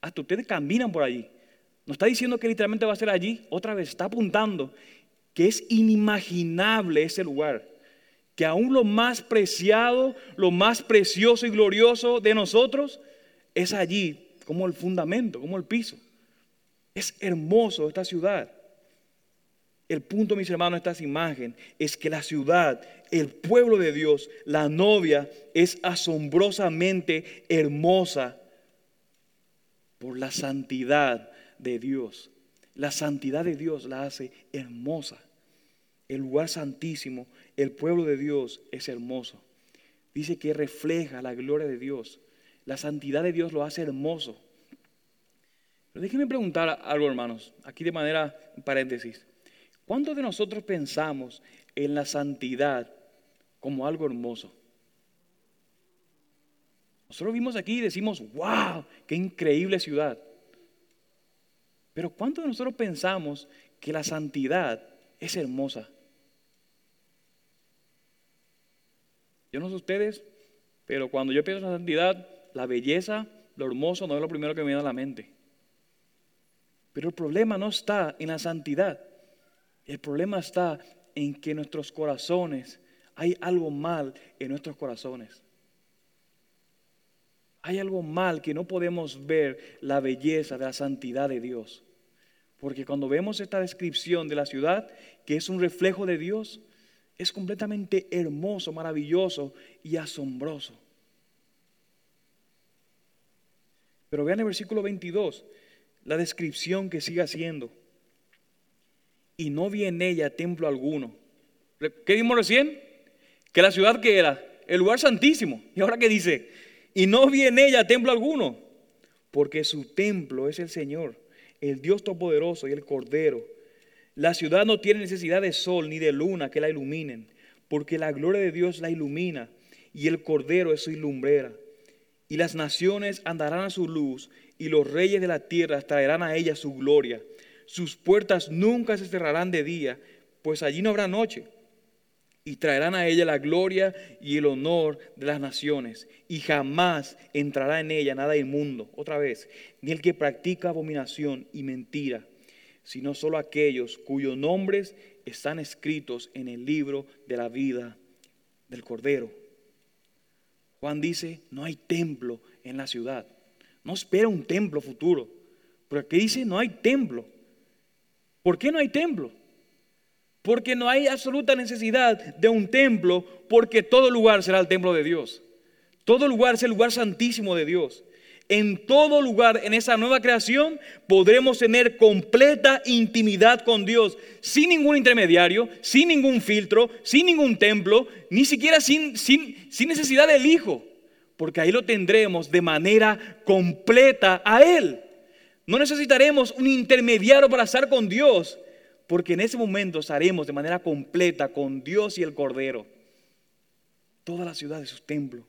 Hasta ustedes caminan por allí. No está diciendo que literalmente va a ser allí, otra vez está apuntando que es inimaginable ese lugar, que aún lo más preciado, lo más precioso y glorioso de nosotros es allí como el fundamento, como el piso. Es hermoso esta ciudad. El punto, mis hermanos, de esta imagen es que la ciudad, el pueblo de Dios, la novia, es asombrosamente hermosa por la santidad de Dios. La santidad de Dios la hace hermosa. El lugar santísimo, el pueblo de Dios es hermoso. Dice que refleja la gloria de Dios. La santidad de Dios lo hace hermoso. Pero déjenme preguntar algo, hermanos, aquí de manera paréntesis. ¿Cuántos de nosotros pensamos en la santidad como algo hermoso? Nosotros vimos aquí y decimos, wow, qué increíble ciudad. Pero ¿cuántos de nosotros pensamos que la santidad es hermosa? Yo no sé ustedes, pero cuando yo pienso en la santidad, la belleza, lo hermoso no es lo primero que me viene a la mente. Pero el problema no está en la santidad. El problema está en que nuestros corazones hay algo mal en nuestros corazones. Hay algo mal que no podemos ver la belleza de la santidad de Dios. Porque cuando vemos esta descripción de la ciudad, que es un reflejo de Dios, es completamente hermoso, maravilloso y asombroso. Pero vean el versículo 22, la descripción que sigue haciendo. Y no vi en ella templo alguno. ¿Qué vimos recién? Que la ciudad que era, el lugar santísimo. Y ahora que dice, y no vi en ella templo alguno, porque su templo es el Señor, el Dios Todopoderoso y el Cordero. La ciudad no tiene necesidad de sol ni de luna que la iluminen, porque la gloria de Dios la ilumina y el Cordero es su lumbrera. Y las naciones andarán a su luz y los reyes de la tierra traerán a ella su gloria. Sus puertas nunca se cerrarán de día, pues allí no habrá noche. Y traerán a ella la gloria y el honor de las naciones. Y jamás entrará en ella nada inmundo, otra vez, ni el que practica abominación y mentira, sino solo aquellos cuyos nombres están escritos en el libro de la vida del Cordero. Juan dice, no hay templo en la ciudad. No espera un templo futuro. Pero aquí dice, no hay templo. ¿Por qué no hay templo? Porque no hay absoluta necesidad de un templo, porque todo lugar será el templo de Dios. Todo lugar es el lugar santísimo de Dios. En todo lugar, en esa nueva creación, podremos tener completa intimidad con Dios, sin ningún intermediario, sin ningún filtro, sin ningún templo, ni siquiera sin, sin, sin necesidad del Hijo, porque ahí lo tendremos de manera completa a Él. No necesitaremos un intermediario para estar con Dios, porque en ese momento estaremos de manera completa con Dios y el Cordero. Toda la ciudad es su templo.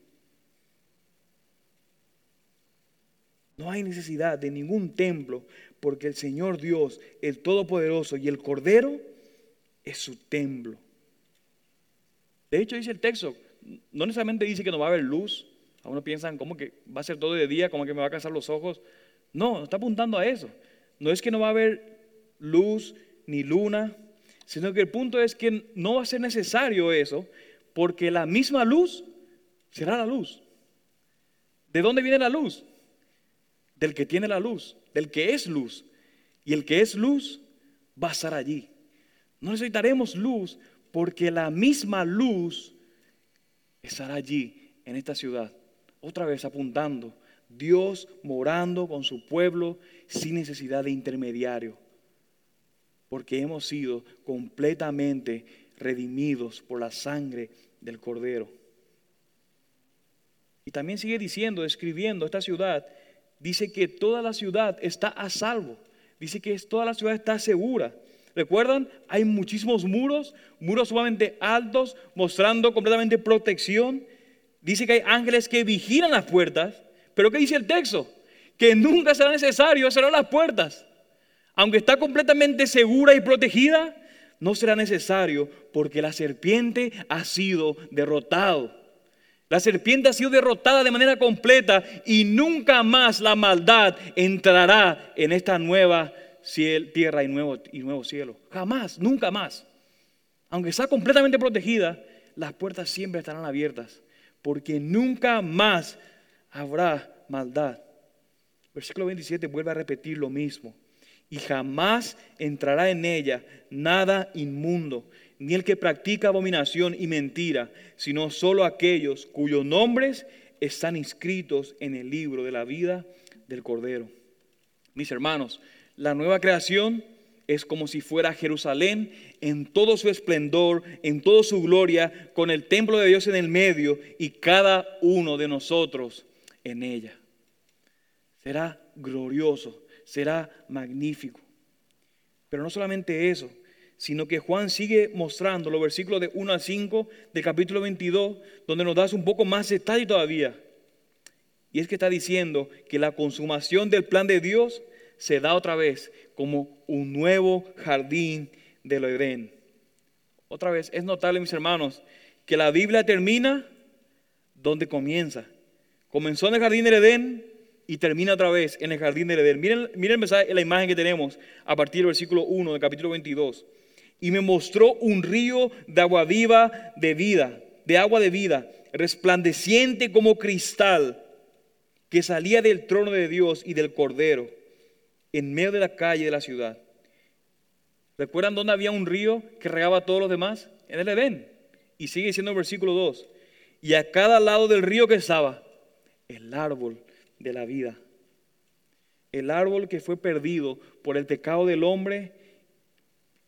No hay necesidad de ningún templo, porque el Señor Dios, el Todopoderoso y el Cordero es su templo. De hecho, dice el texto, no necesariamente dice que no va a haber luz. Algunos piensan, ¿cómo que va a ser todo de día? ¿Cómo que me va a cansar los ojos? No, no está apuntando a eso. No es que no va a haber luz ni luna, sino que el punto es que no va a ser necesario eso, porque la misma luz será la luz. ¿De dónde viene la luz? del que tiene la luz, del que es luz. Y el que es luz va a estar allí. No necesitaremos luz porque la misma luz estará allí en esta ciudad. Otra vez apuntando, Dios morando con su pueblo sin necesidad de intermediario. Porque hemos sido completamente redimidos por la sangre del Cordero. Y también sigue diciendo, escribiendo esta ciudad, dice que toda la ciudad está a salvo. Dice que toda la ciudad está segura. ¿Recuerdan? Hay muchísimos muros, muros sumamente altos, mostrando completamente protección. Dice que hay ángeles que vigilan las puertas. Pero ¿qué dice el texto? Que nunca será necesario cerrar las puertas. Aunque está completamente segura y protegida, no será necesario porque la serpiente ha sido derrotado. La serpiente ha sido derrotada de manera completa y nunca más la maldad entrará en esta nueva tierra y nuevo, y nuevo cielo. Jamás, nunca más. Aunque está completamente protegida, las puertas siempre estarán abiertas porque nunca más habrá maldad. Versículo 27 vuelve a repetir lo mismo. Y jamás entrará en ella nada inmundo ni el que practica abominación y mentira, sino solo aquellos cuyos nombres están inscritos en el libro de la vida del Cordero. Mis hermanos, la nueva creación es como si fuera Jerusalén en todo su esplendor, en toda su gloria, con el templo de Dios en el medio y cada uno de nosotros en ella. Será glorioso, será magnífico. Pero no solamente eso, sino que Juan sigue mostrando los versículos de 1 a 5 del capítulo 22, donde nos da un poco más detalle todavía. Y es que está diciendo que la consumación del plan de Dios se da otra vez como un nuevo jardín del Edén. Otra vez, es notable, mis hermanos, que la Biblia termina donde comienza. Comenzó en el jardín del Edén y termina otra vez en el jardín del Edén. Miren, miren la imagen que tenemos a partir del versículo 1 del capítulo 22 y me mostró un río de agua viva de vida, de agua de vida, resplandeciente como cristal, que salía del trono de Dios y del Cordero, en medio de la calle de la ciudad. ¿Recuerdan dónde había un río que regaba a todos los demás? En el Edén. Y sigue diciendo el versículo 2. Y a cada lado del río que estaba, el árbol de la vida. El árbol que fue perdido por el pecado del hombre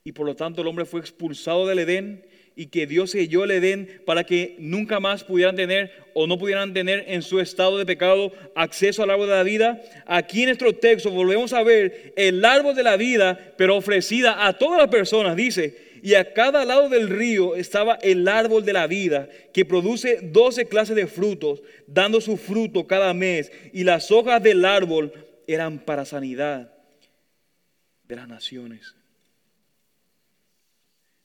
y por lo tanto el hombre fue expulsado del Edén y que Dios selló el Edén para que nunca más pudieran tener o no pudieran tener en su estado de pecado acceso al árbol de la vida. Aquí en nuestro texto volvemos a ver el árbol de la vida, pero ofrecida a todas las personas, dice, Y a cada lado del río estaba el árbol de la vida, que produce doce clases de frutos, dando su fruto cada mes. Y las hojas del árbol eran para sanidad de las naciones.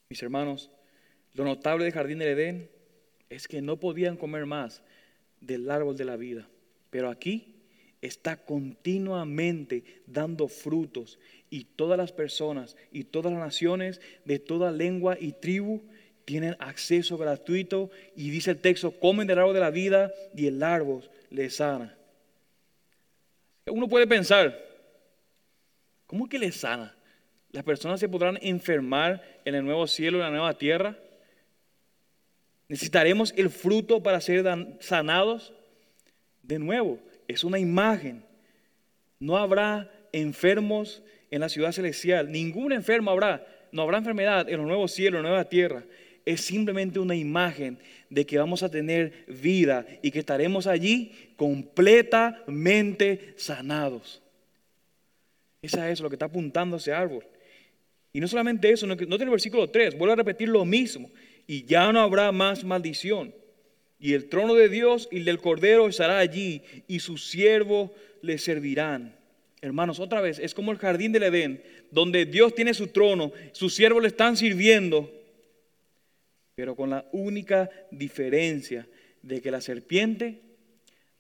Mis hermanos, lo notable del jardín del Edén es que no podían comer más del árbol de la vida. Pero aquí está continuamente dando frutos y todas las personas y todas las naciones de toda lengua y tribu tienen acceso gratuito y dice el texto, comen del árbol de la vida y el árbol les sana. Uno puede pensar, ¿cómo que les sana? ¿Las personas se podrán enfermar en el nuevo cielo, en la nueva tierra? ¿Necesitaremos el fruto para ser sanados? De nuevo, es una imagen. No habrá enfermos en la ciudad celestial. Ningún enfermo habrá. No habrá enfermedad en los nuevos cielos, en la nueva tierra. Es simplemente una imagen de que vamos a tener vida y que estaremos allí completamente sanados. Esa es lo que está apuntando ese árbol. Y no solamente eso, no tiene el versículo 3, vuelve a repetir lo mismo. Y ya no habrá más maldición y el trono de Dios y el del Cordero estará allí y sus siervos le servirán. Hermanos, otra vez, es como el jardín del Edén, donde Dios tiene su trono, sus siervos le están sirviendo, pero con la única diferencia de que la serpiente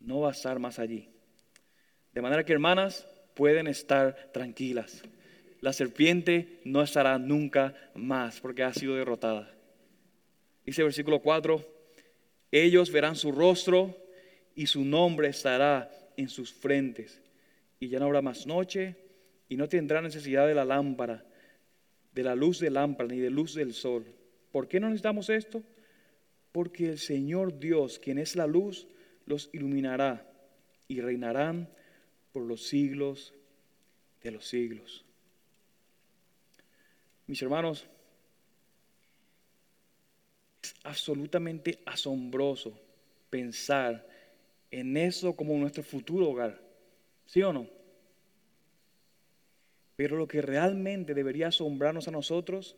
no va a estar más allí. De manera que, hermanas, pueden estar tranquilas. La serpiente no estará nunca más porque ha sido derrotada. Dice el versículo 4, ellos verán su rostro y su nombre estará en sus frentes. Y ya no habrá más noche y no tendrá necesidad de la lámpara, de la luz de lámpara ni de luz del sol. ¿Por qué no necesitamos esto? Porque el Señor Dios, quien es la luz, los iluminará y reinarán por los siglos de los siglos. Mis hermanos, es absolutamente asombroso pensar en eso como nuestro futuro hogar. ¿Sí o no? Pero lo que realmente debería asombrarnos a nosotros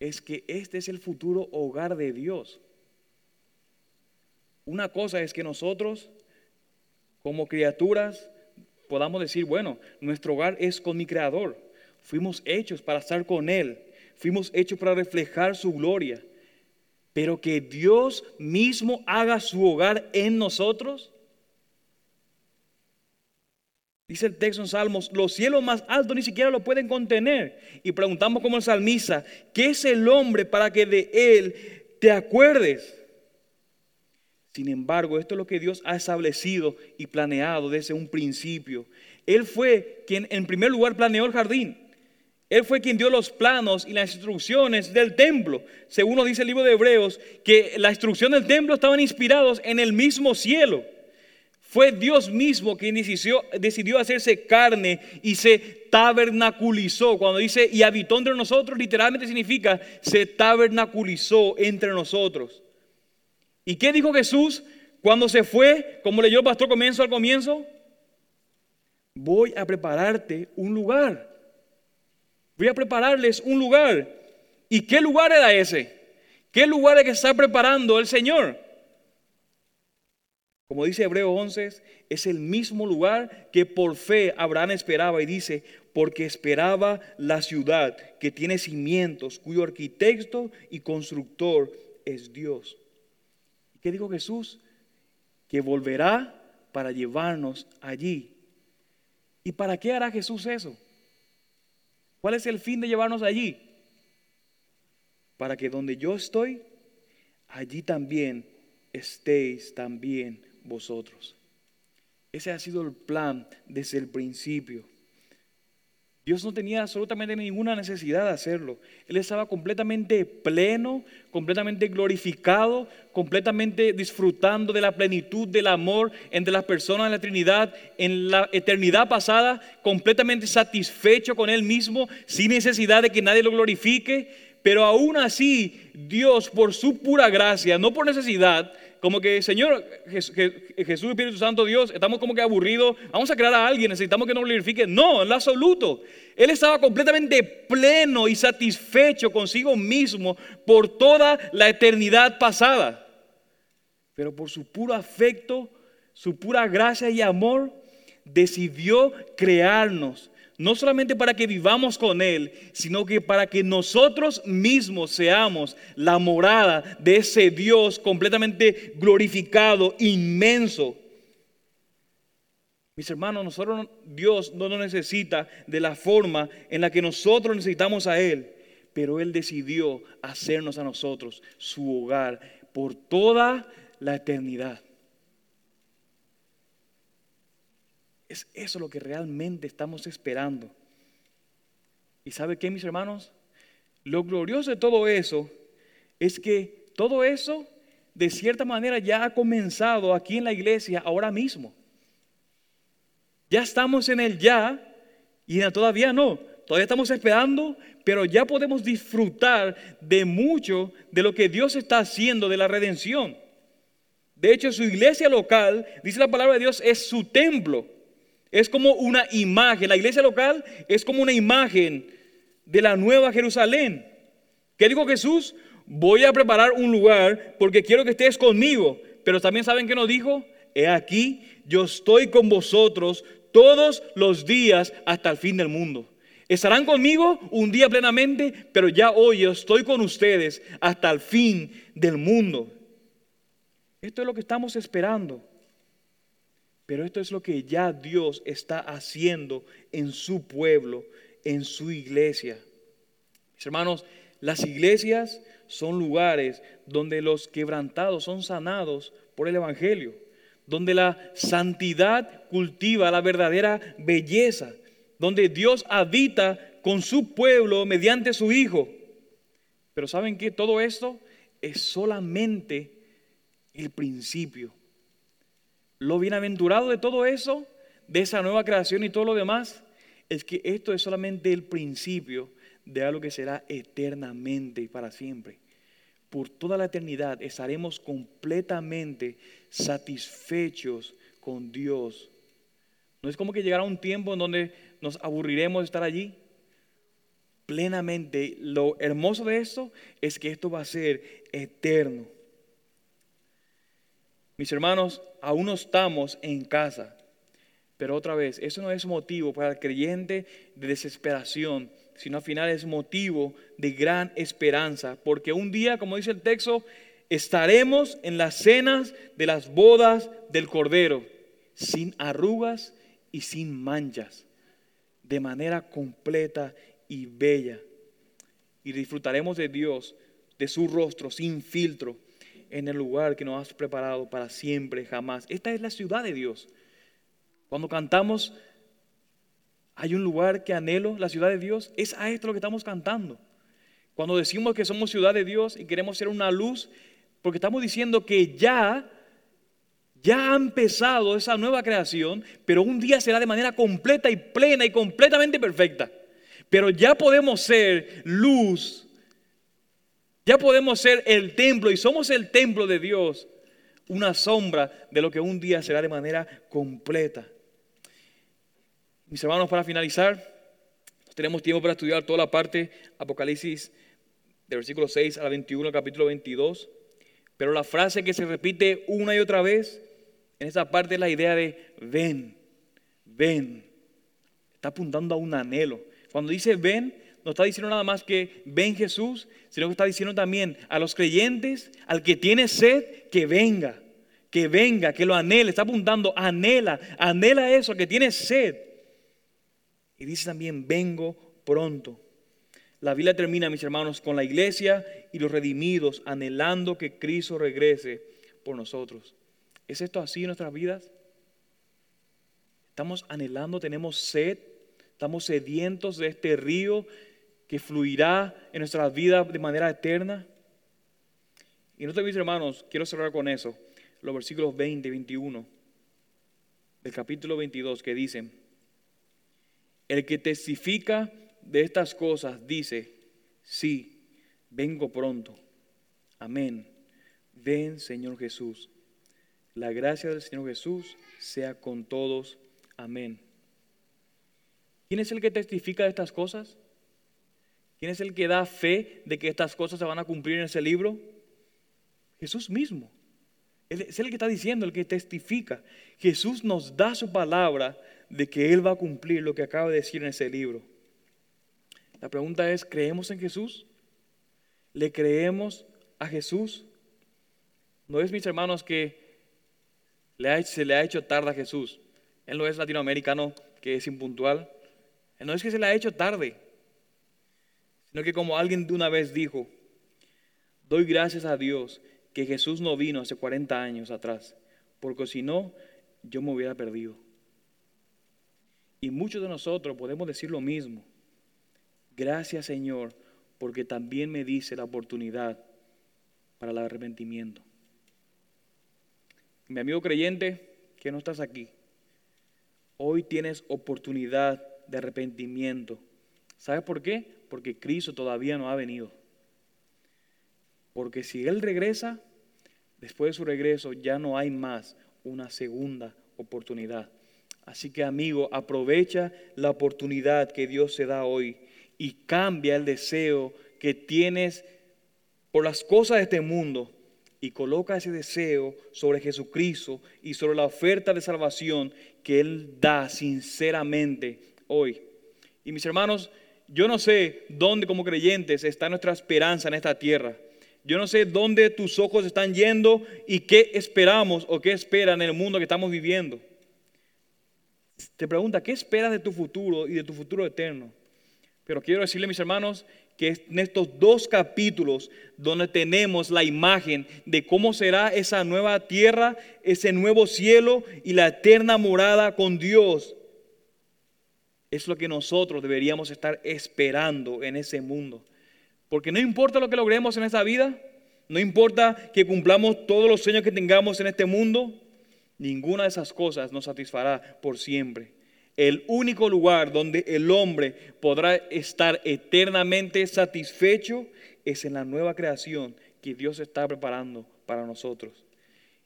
es que este es el futuro hogar de Dios. Una cosa es que nosotros, como criaturas, podamos decir, bueno, nuestro hogar es con mi Creador. Fuimos hechos para estar con Él. Fuimos hechos para reflejar su gloria pero que Dios mismo haga su hogar en nosotros. Dice el texto en Salmos, los cielos más altos ni siquiera lo pueden contener. Y preguntamos como el salmista, ¿qué es el hombre para que de él te acuerdes? Sin embargo, esto es lo que Dios ha establecido y planeado desde un principio. Él fue quien en primer lugar planeó el jardín. Él fue quien dio los planos y las instrucciones del templo. Según nos dice el libro de Hebreos, que la instrucción del templo estaban inspirados en el mismo cielo. Fue Dios mismo quien decidió, decidió hacerse carne y se tabernaculizó. Cuando dice y habitó entre nosotros, literalmente significa se tabernaculizó entre nosotros. ¿Y qué dijo Jesús cuando se fue? Como leyó el pastor comienzo al comienzo. Voy a prepararte un lugar. Voy a prepararles un lugar. ¿Y qué lugar era ese? ¿Qué lugar es que está preparando el Señor? Como dice Hebreo 11, es el mismo lugar que por fe Abraham esperaba y dice, porque esperaba la ciudad que tiene cimientos, cuyo arquitecto y constructor es Dios. ¿Qué dijo Jesús? Que volverá para llevarnos allí. ¿Y para qué hará Jesús eso? ¿Cuál es el fin de llevarnos allí? Para que donde yo estoy, allí también estéis también vosotros. Ese ha sido el plan desde el principio. Dios no tenía absolutamente ninguna necesidad de hacerlo. Él estaba completamente pleno, completamente glorificado, completamente disfrutando de la plenitud del amor entre las personas de la Trinidad en la eternidad pasada, completamente satisfecho con Él mismo, sin necesidad de que nadie lo glorifique. Pero aún así, Dios, por su pura gracia, no por necesidad, como que, Señor, Jesús, Espíritu Santo, Dios, estamos como que aburridos, vamos a crear a alguien, necesitamos que nos glorifique. No, en lo absoluto. Él estaba completamente pleno y satisfecho consigo mismo por toda la eternidad pasada. Pero por su puro afecto, su pura gracia y amor, decidió crearnos no solamente para que vivamos con Él, sino que para que nosotros mismos seamos la morada de ese Dios completamente glorificado, inmenso. Mis hermanos, nosotros Dios no nos necesita de la forma en la que nosotros necesitamos a Él, pero Él decidió hacernos a nosotros su hogar por toda la eternidad. Es eso lo que realmente estamos esperando. ¿Y sabe qué, mis hermanos? Lo glorioso de todo eso es que todo eso, de cierta manera, ya ha comenzado aquí en la iglesia ahora mismo. Ya estamos en el ya y todavía no. Todavía estamos esperando, pero ya podemos disfrutar de mucho de lo que Dios está haciendo de la redención. De hecho, su iglesia local, dice la palabra de Dios, es su templo. Es como una imagen. La iglesia local es como una imagen de la nueva Jerusalén. ¿Qué dijo Jesús? Voy a preparar un lugar porque quiero que estés conmigo. Pero también saben que nos dijo, he aquí, yo estoy con vosotros todos los días hasta el fin del mundo. Estarán conmigo un día plenamente, pero ya hoy yo estoy con ustedes hasta el fin del mundo. Esto es lo que estamos esperando. Pero esto es lo que ya Dios está haciendo en su pueblo, en su iglesia. Mis hermanos, las iglesias son lugares donde los quebrantados son sanados por el Evangelio, donde la santidad cultiva la verdadera belleza, donde Dios habita con su pueblo mediante su Hijo. Pero ¿saben que Todo esto es solamente el principio. Lo bienaventurado de todo eso, de esa nueva creación y todo lo demás, es que esto es solamente el principio de algo que será eternamente y para siempre. Por toda la eternidad estaremos completamente satisfechos con Dios. No es como que llegará un tiempo en donde nos aburriremos de estar allí. Plenamente, lo hermoso de esto es que esto va a ser eterno. Mis hermanos, aún no estamos en casa. Pero otra vez, eso no es motivo para el creyente de desesperación, sino al final es motivo de gran esperanza. Porque un día, como dice el texto, estaremos en las cenas de las bodas del Cordero, sin arrugas y sin manchas, de manera completa y bella. Y disfrutaremos de Dios, de su rostro, sin filtro en el lugar que nos has preparado para siempre, jamás. Esta es la ciudad de Dios. Cuando cantamos, hay un lugar que anhelo, la ciudad de Dios, es a esto lo que estamos cantando. Cuando decimos que somos ciudad de Dios y queremos ser una luz, porque estamos diciendo que ya, ya ha empezado esa nueva creación, pero un día será de manera completa y plena y completamente perfecta. Pero ya podemos ser luz ya podemos ser el templo y somos el templo de Dios, una sombra de lo que un día será de manera completa. Mis hermanos, para finalizar, tenemos tiempo para estudiar toda la parte Apocalipsis del versículo 6 al 21, capítulo 22. Pero la frase que se repite una y otra vez en esa parte es la idea de ven, ven. Está apuntando a un anhelo. Cuando dice ven, no está diciendo nada más que ven Jesús, sino que está diciendo también a los creyentes, al que tiene sed, que venga, que venga, que lo anhele. Está apuntando, anhela, anhela eso, que tiene sed. Y dice también, vengo pronto. La Biblia termina, mis hermanos, con la iglesia y los redimidos anhelando que Cristo regrese por nosotros. ¿Es esto así en nuestras vidas? Estamos anhelando, tenemos sed, estamos sedientos de este río que fluirá en nuestras vidas de manera eterna. Y no te mis hermanos, quiero cerrar con eso, los versículos 20 y 21 del capítulo 22 que dicen, el que testifica de estas cosas dice, sí, vengo pronto. Amén. Ven, Señor Jesús. La gracia del Señor Jesús sea con todos. Amén. ¿Quién es el que testifica de estas cosas? ¿Quién es el que da fe de que estas cosas se van a cumplir en ese libro? Jesús mismo. Él es el que está diciendo, el que testifica. Jesús nos da su palabra de que Él va a cumplir lo que acaba de decir en ese libro. La pregunta es, ¿creemos en Jesús? ¿Le creemos a Jesús? No es, mis hermanos, que se le ha hecho tarde a Jesús. Él no es latinoamericano que es impuntual. No es que se le ha hecho tarde, sino que como alguien de una vez dijo, doy gracias a Dios que Jesús no vino hace 40 años atrás, porque si no, yo me hubiera perdido. Y muchos de nosotros podemos decir lo mismo. Gracias Señor, porque también me dice la oportunidad para el arrepentimiento. Mi amigo creyente, que no estás aquí, hoy tienes oportunidad de arrepentimiento. ¿Sabes por qué? Porque Cristo todavía no ha venido. Porque si Él regresa, después de su regreso ya no hay más una segunda oportunidad. Así que amigo, aprovecha la oportunidad que Dios se da hoy y cambia el deseo que tienes por las cosas de este mundo y coloca ese deseo sobre Jesucristo y sobre la oferta de salvación que Él da sinceramente hoy. Y mis hermanos, yo no sé dónde como creyentes está nuestra esperanza en esta tierra. Yo no sé dónde tus ojos están yendo y qué esperamos o qué esperan en el mundo que estamos viviendo. Te pregunta, ¿qué esperas de tu futuro y de tu futuro eterno? Pero quiero decirle, mis hermanos, que en estos dos capítulos donde tenemos la imagen de cómo será esa nueva tierra, ese nuevo cielo y la eterna morada con Dios, es lo que nosotros deberíamos estar esperando en ese mundo. Porque no importa lo que logremos en esta vida, no importa que cumplamos todos los sueños que tengamos en este mundo, ninguna de esas cosas nos satisfará por siempre. El único lugar donde el hombre podrá estar eternamente satisfecho es en la nueva creación que Dios está preparando para nosotros.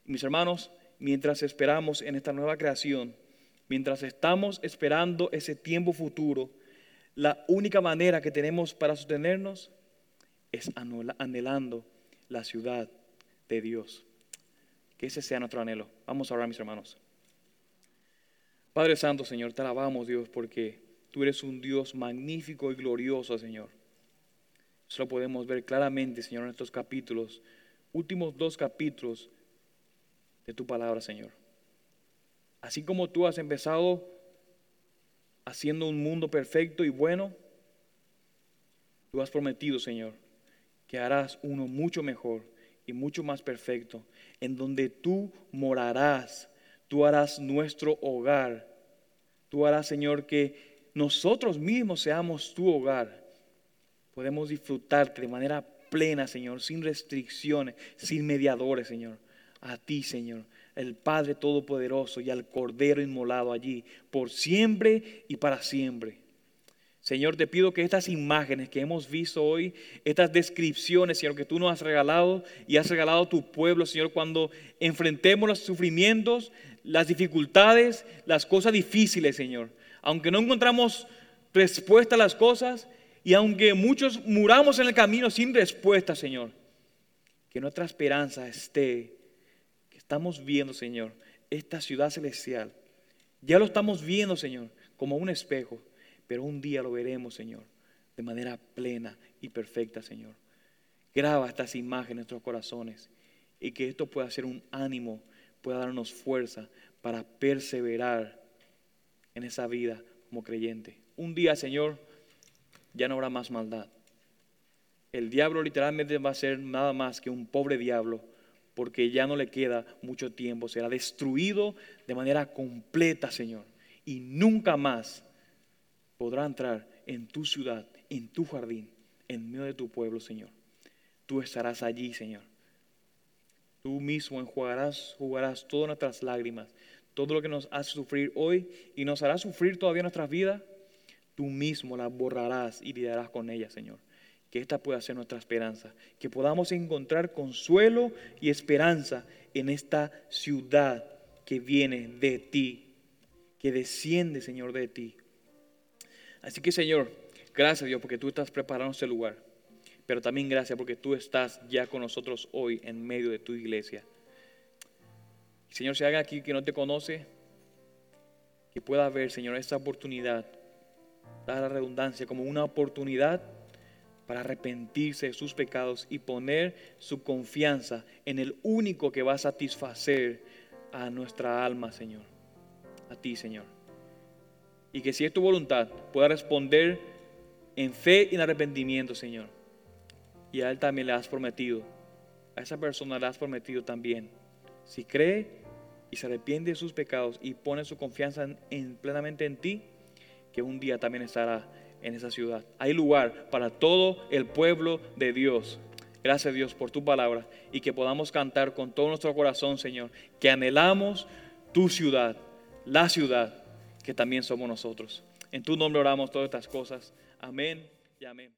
Mis hermanos, mientras esperamos en esta nueva creación, mientras estamos esperando ese tiempo futuro, la única manera que tenemos para sostenernos es anhelando la ciudad de Dios. Que ese sea nuestro anhelo. Vamos a orar, mis hermanos. Padre Santo, Señor, te alabamos, Dios, porque tú eres un Dios magnífico y glorioso, Señor. Eso lo podemos ver claramente, Señor, en estos capítulos, últimos dos capítulos de tu palabra, Señor. Así como tú has empezado haciendo un mundo perfecto y bueno, tú has prometido, Señor, que harás uno mucho mejor y mucho más perfecto, en donde tú morarás, tú harás nuestro hogar, tú harás, Señor, que nosotros mismos seamos tu hogar. Podemos disfrutarte de manera plena, Señor, sin restricciones, sin mediadores, Señor. A ti, Señor el Padre Todopoderoso y al Cordero inmolado allí, por siempre y para siempre. Señor, te pido que estas imágenes que hemos visto hoy, estas descripciones, Señor, que tú nos has regalado y has regalado a tu pueblo, Señor, cuando enfrentemos los sufrimientos, las dificultades, las cosas difíciles, Señor. Aunque no encontramos respuesta a las cosas y aunque muchos muramos en el camino sin respuesta, Señor, que nuestra esperanza esté estamos viendo, Señor, esta ciudad celestial. Ya lo estamos viendo, Señor, como un espejo, pero un día lo veremos, Señor, de manera plena y perfecta, Señor. Graba estas imágenes en nuestros corazones y que esto pueda ser un ánimo, pueda darnos fuerza para perseverar en esa vida como creyente. Un día, Señor, ya no habrá más maldad. El diablo literalmente va a ser nada más que un pobre diablo porque ya no le queda mucho tiempo. Será destruido de manera completa, Señor. Y nunca más podrá entrar en tu ciudad, en tu jardín, en medio de tu pueblo, Señor. Tú estarás allí, Señor. Tú mismo enjuagarás, jugarás todas nuestras lágrimas, todo lo que nos hace sufrir hoy y nos hará sufrir todavía nuestras vidas. Tú mismo las borrarás y lidiarás con ellas, Señor. Que esta pueda ser nuestra esperanza, que podamos encontrar consuelo y esperanza en esta ciudad que viene de ti, que desciende, Señor, de ti. Así que, Señor, gracias Dios porque tú estás preparando este lugar, pero también gracias porque tú estás ya con nosotros hoy en medio de tu iglesia. Señor, si alguien aquí que no te conoce, que pueda ver, Señor, esta oportunidad, da la redundancia, como una oportunidad para arrepentirse de sus pecados y poner su confianza en el único que va a satisfacer a nuestra alma, Señor. A ti, Señor. Y que si es tu voluntad, pueda responder en fe y en arrepentimiento, Señor. Y a Él también le has prometido. A esa persona le has prometido también. Si cree y se arrepiente de sus pecados y pone su confianza en, plenamente en ti, que un día también estará en esa ciudad. Hay lugar para todo el pueblo de Dios. Gracias Dios por tu palabra y que podamos cantar con todo nuestro corazón, Señor, que anhelamos tu ciudad, la ciudad que también somos nosotros. En tu nombre oramos todas estas cosas. Amén y amén.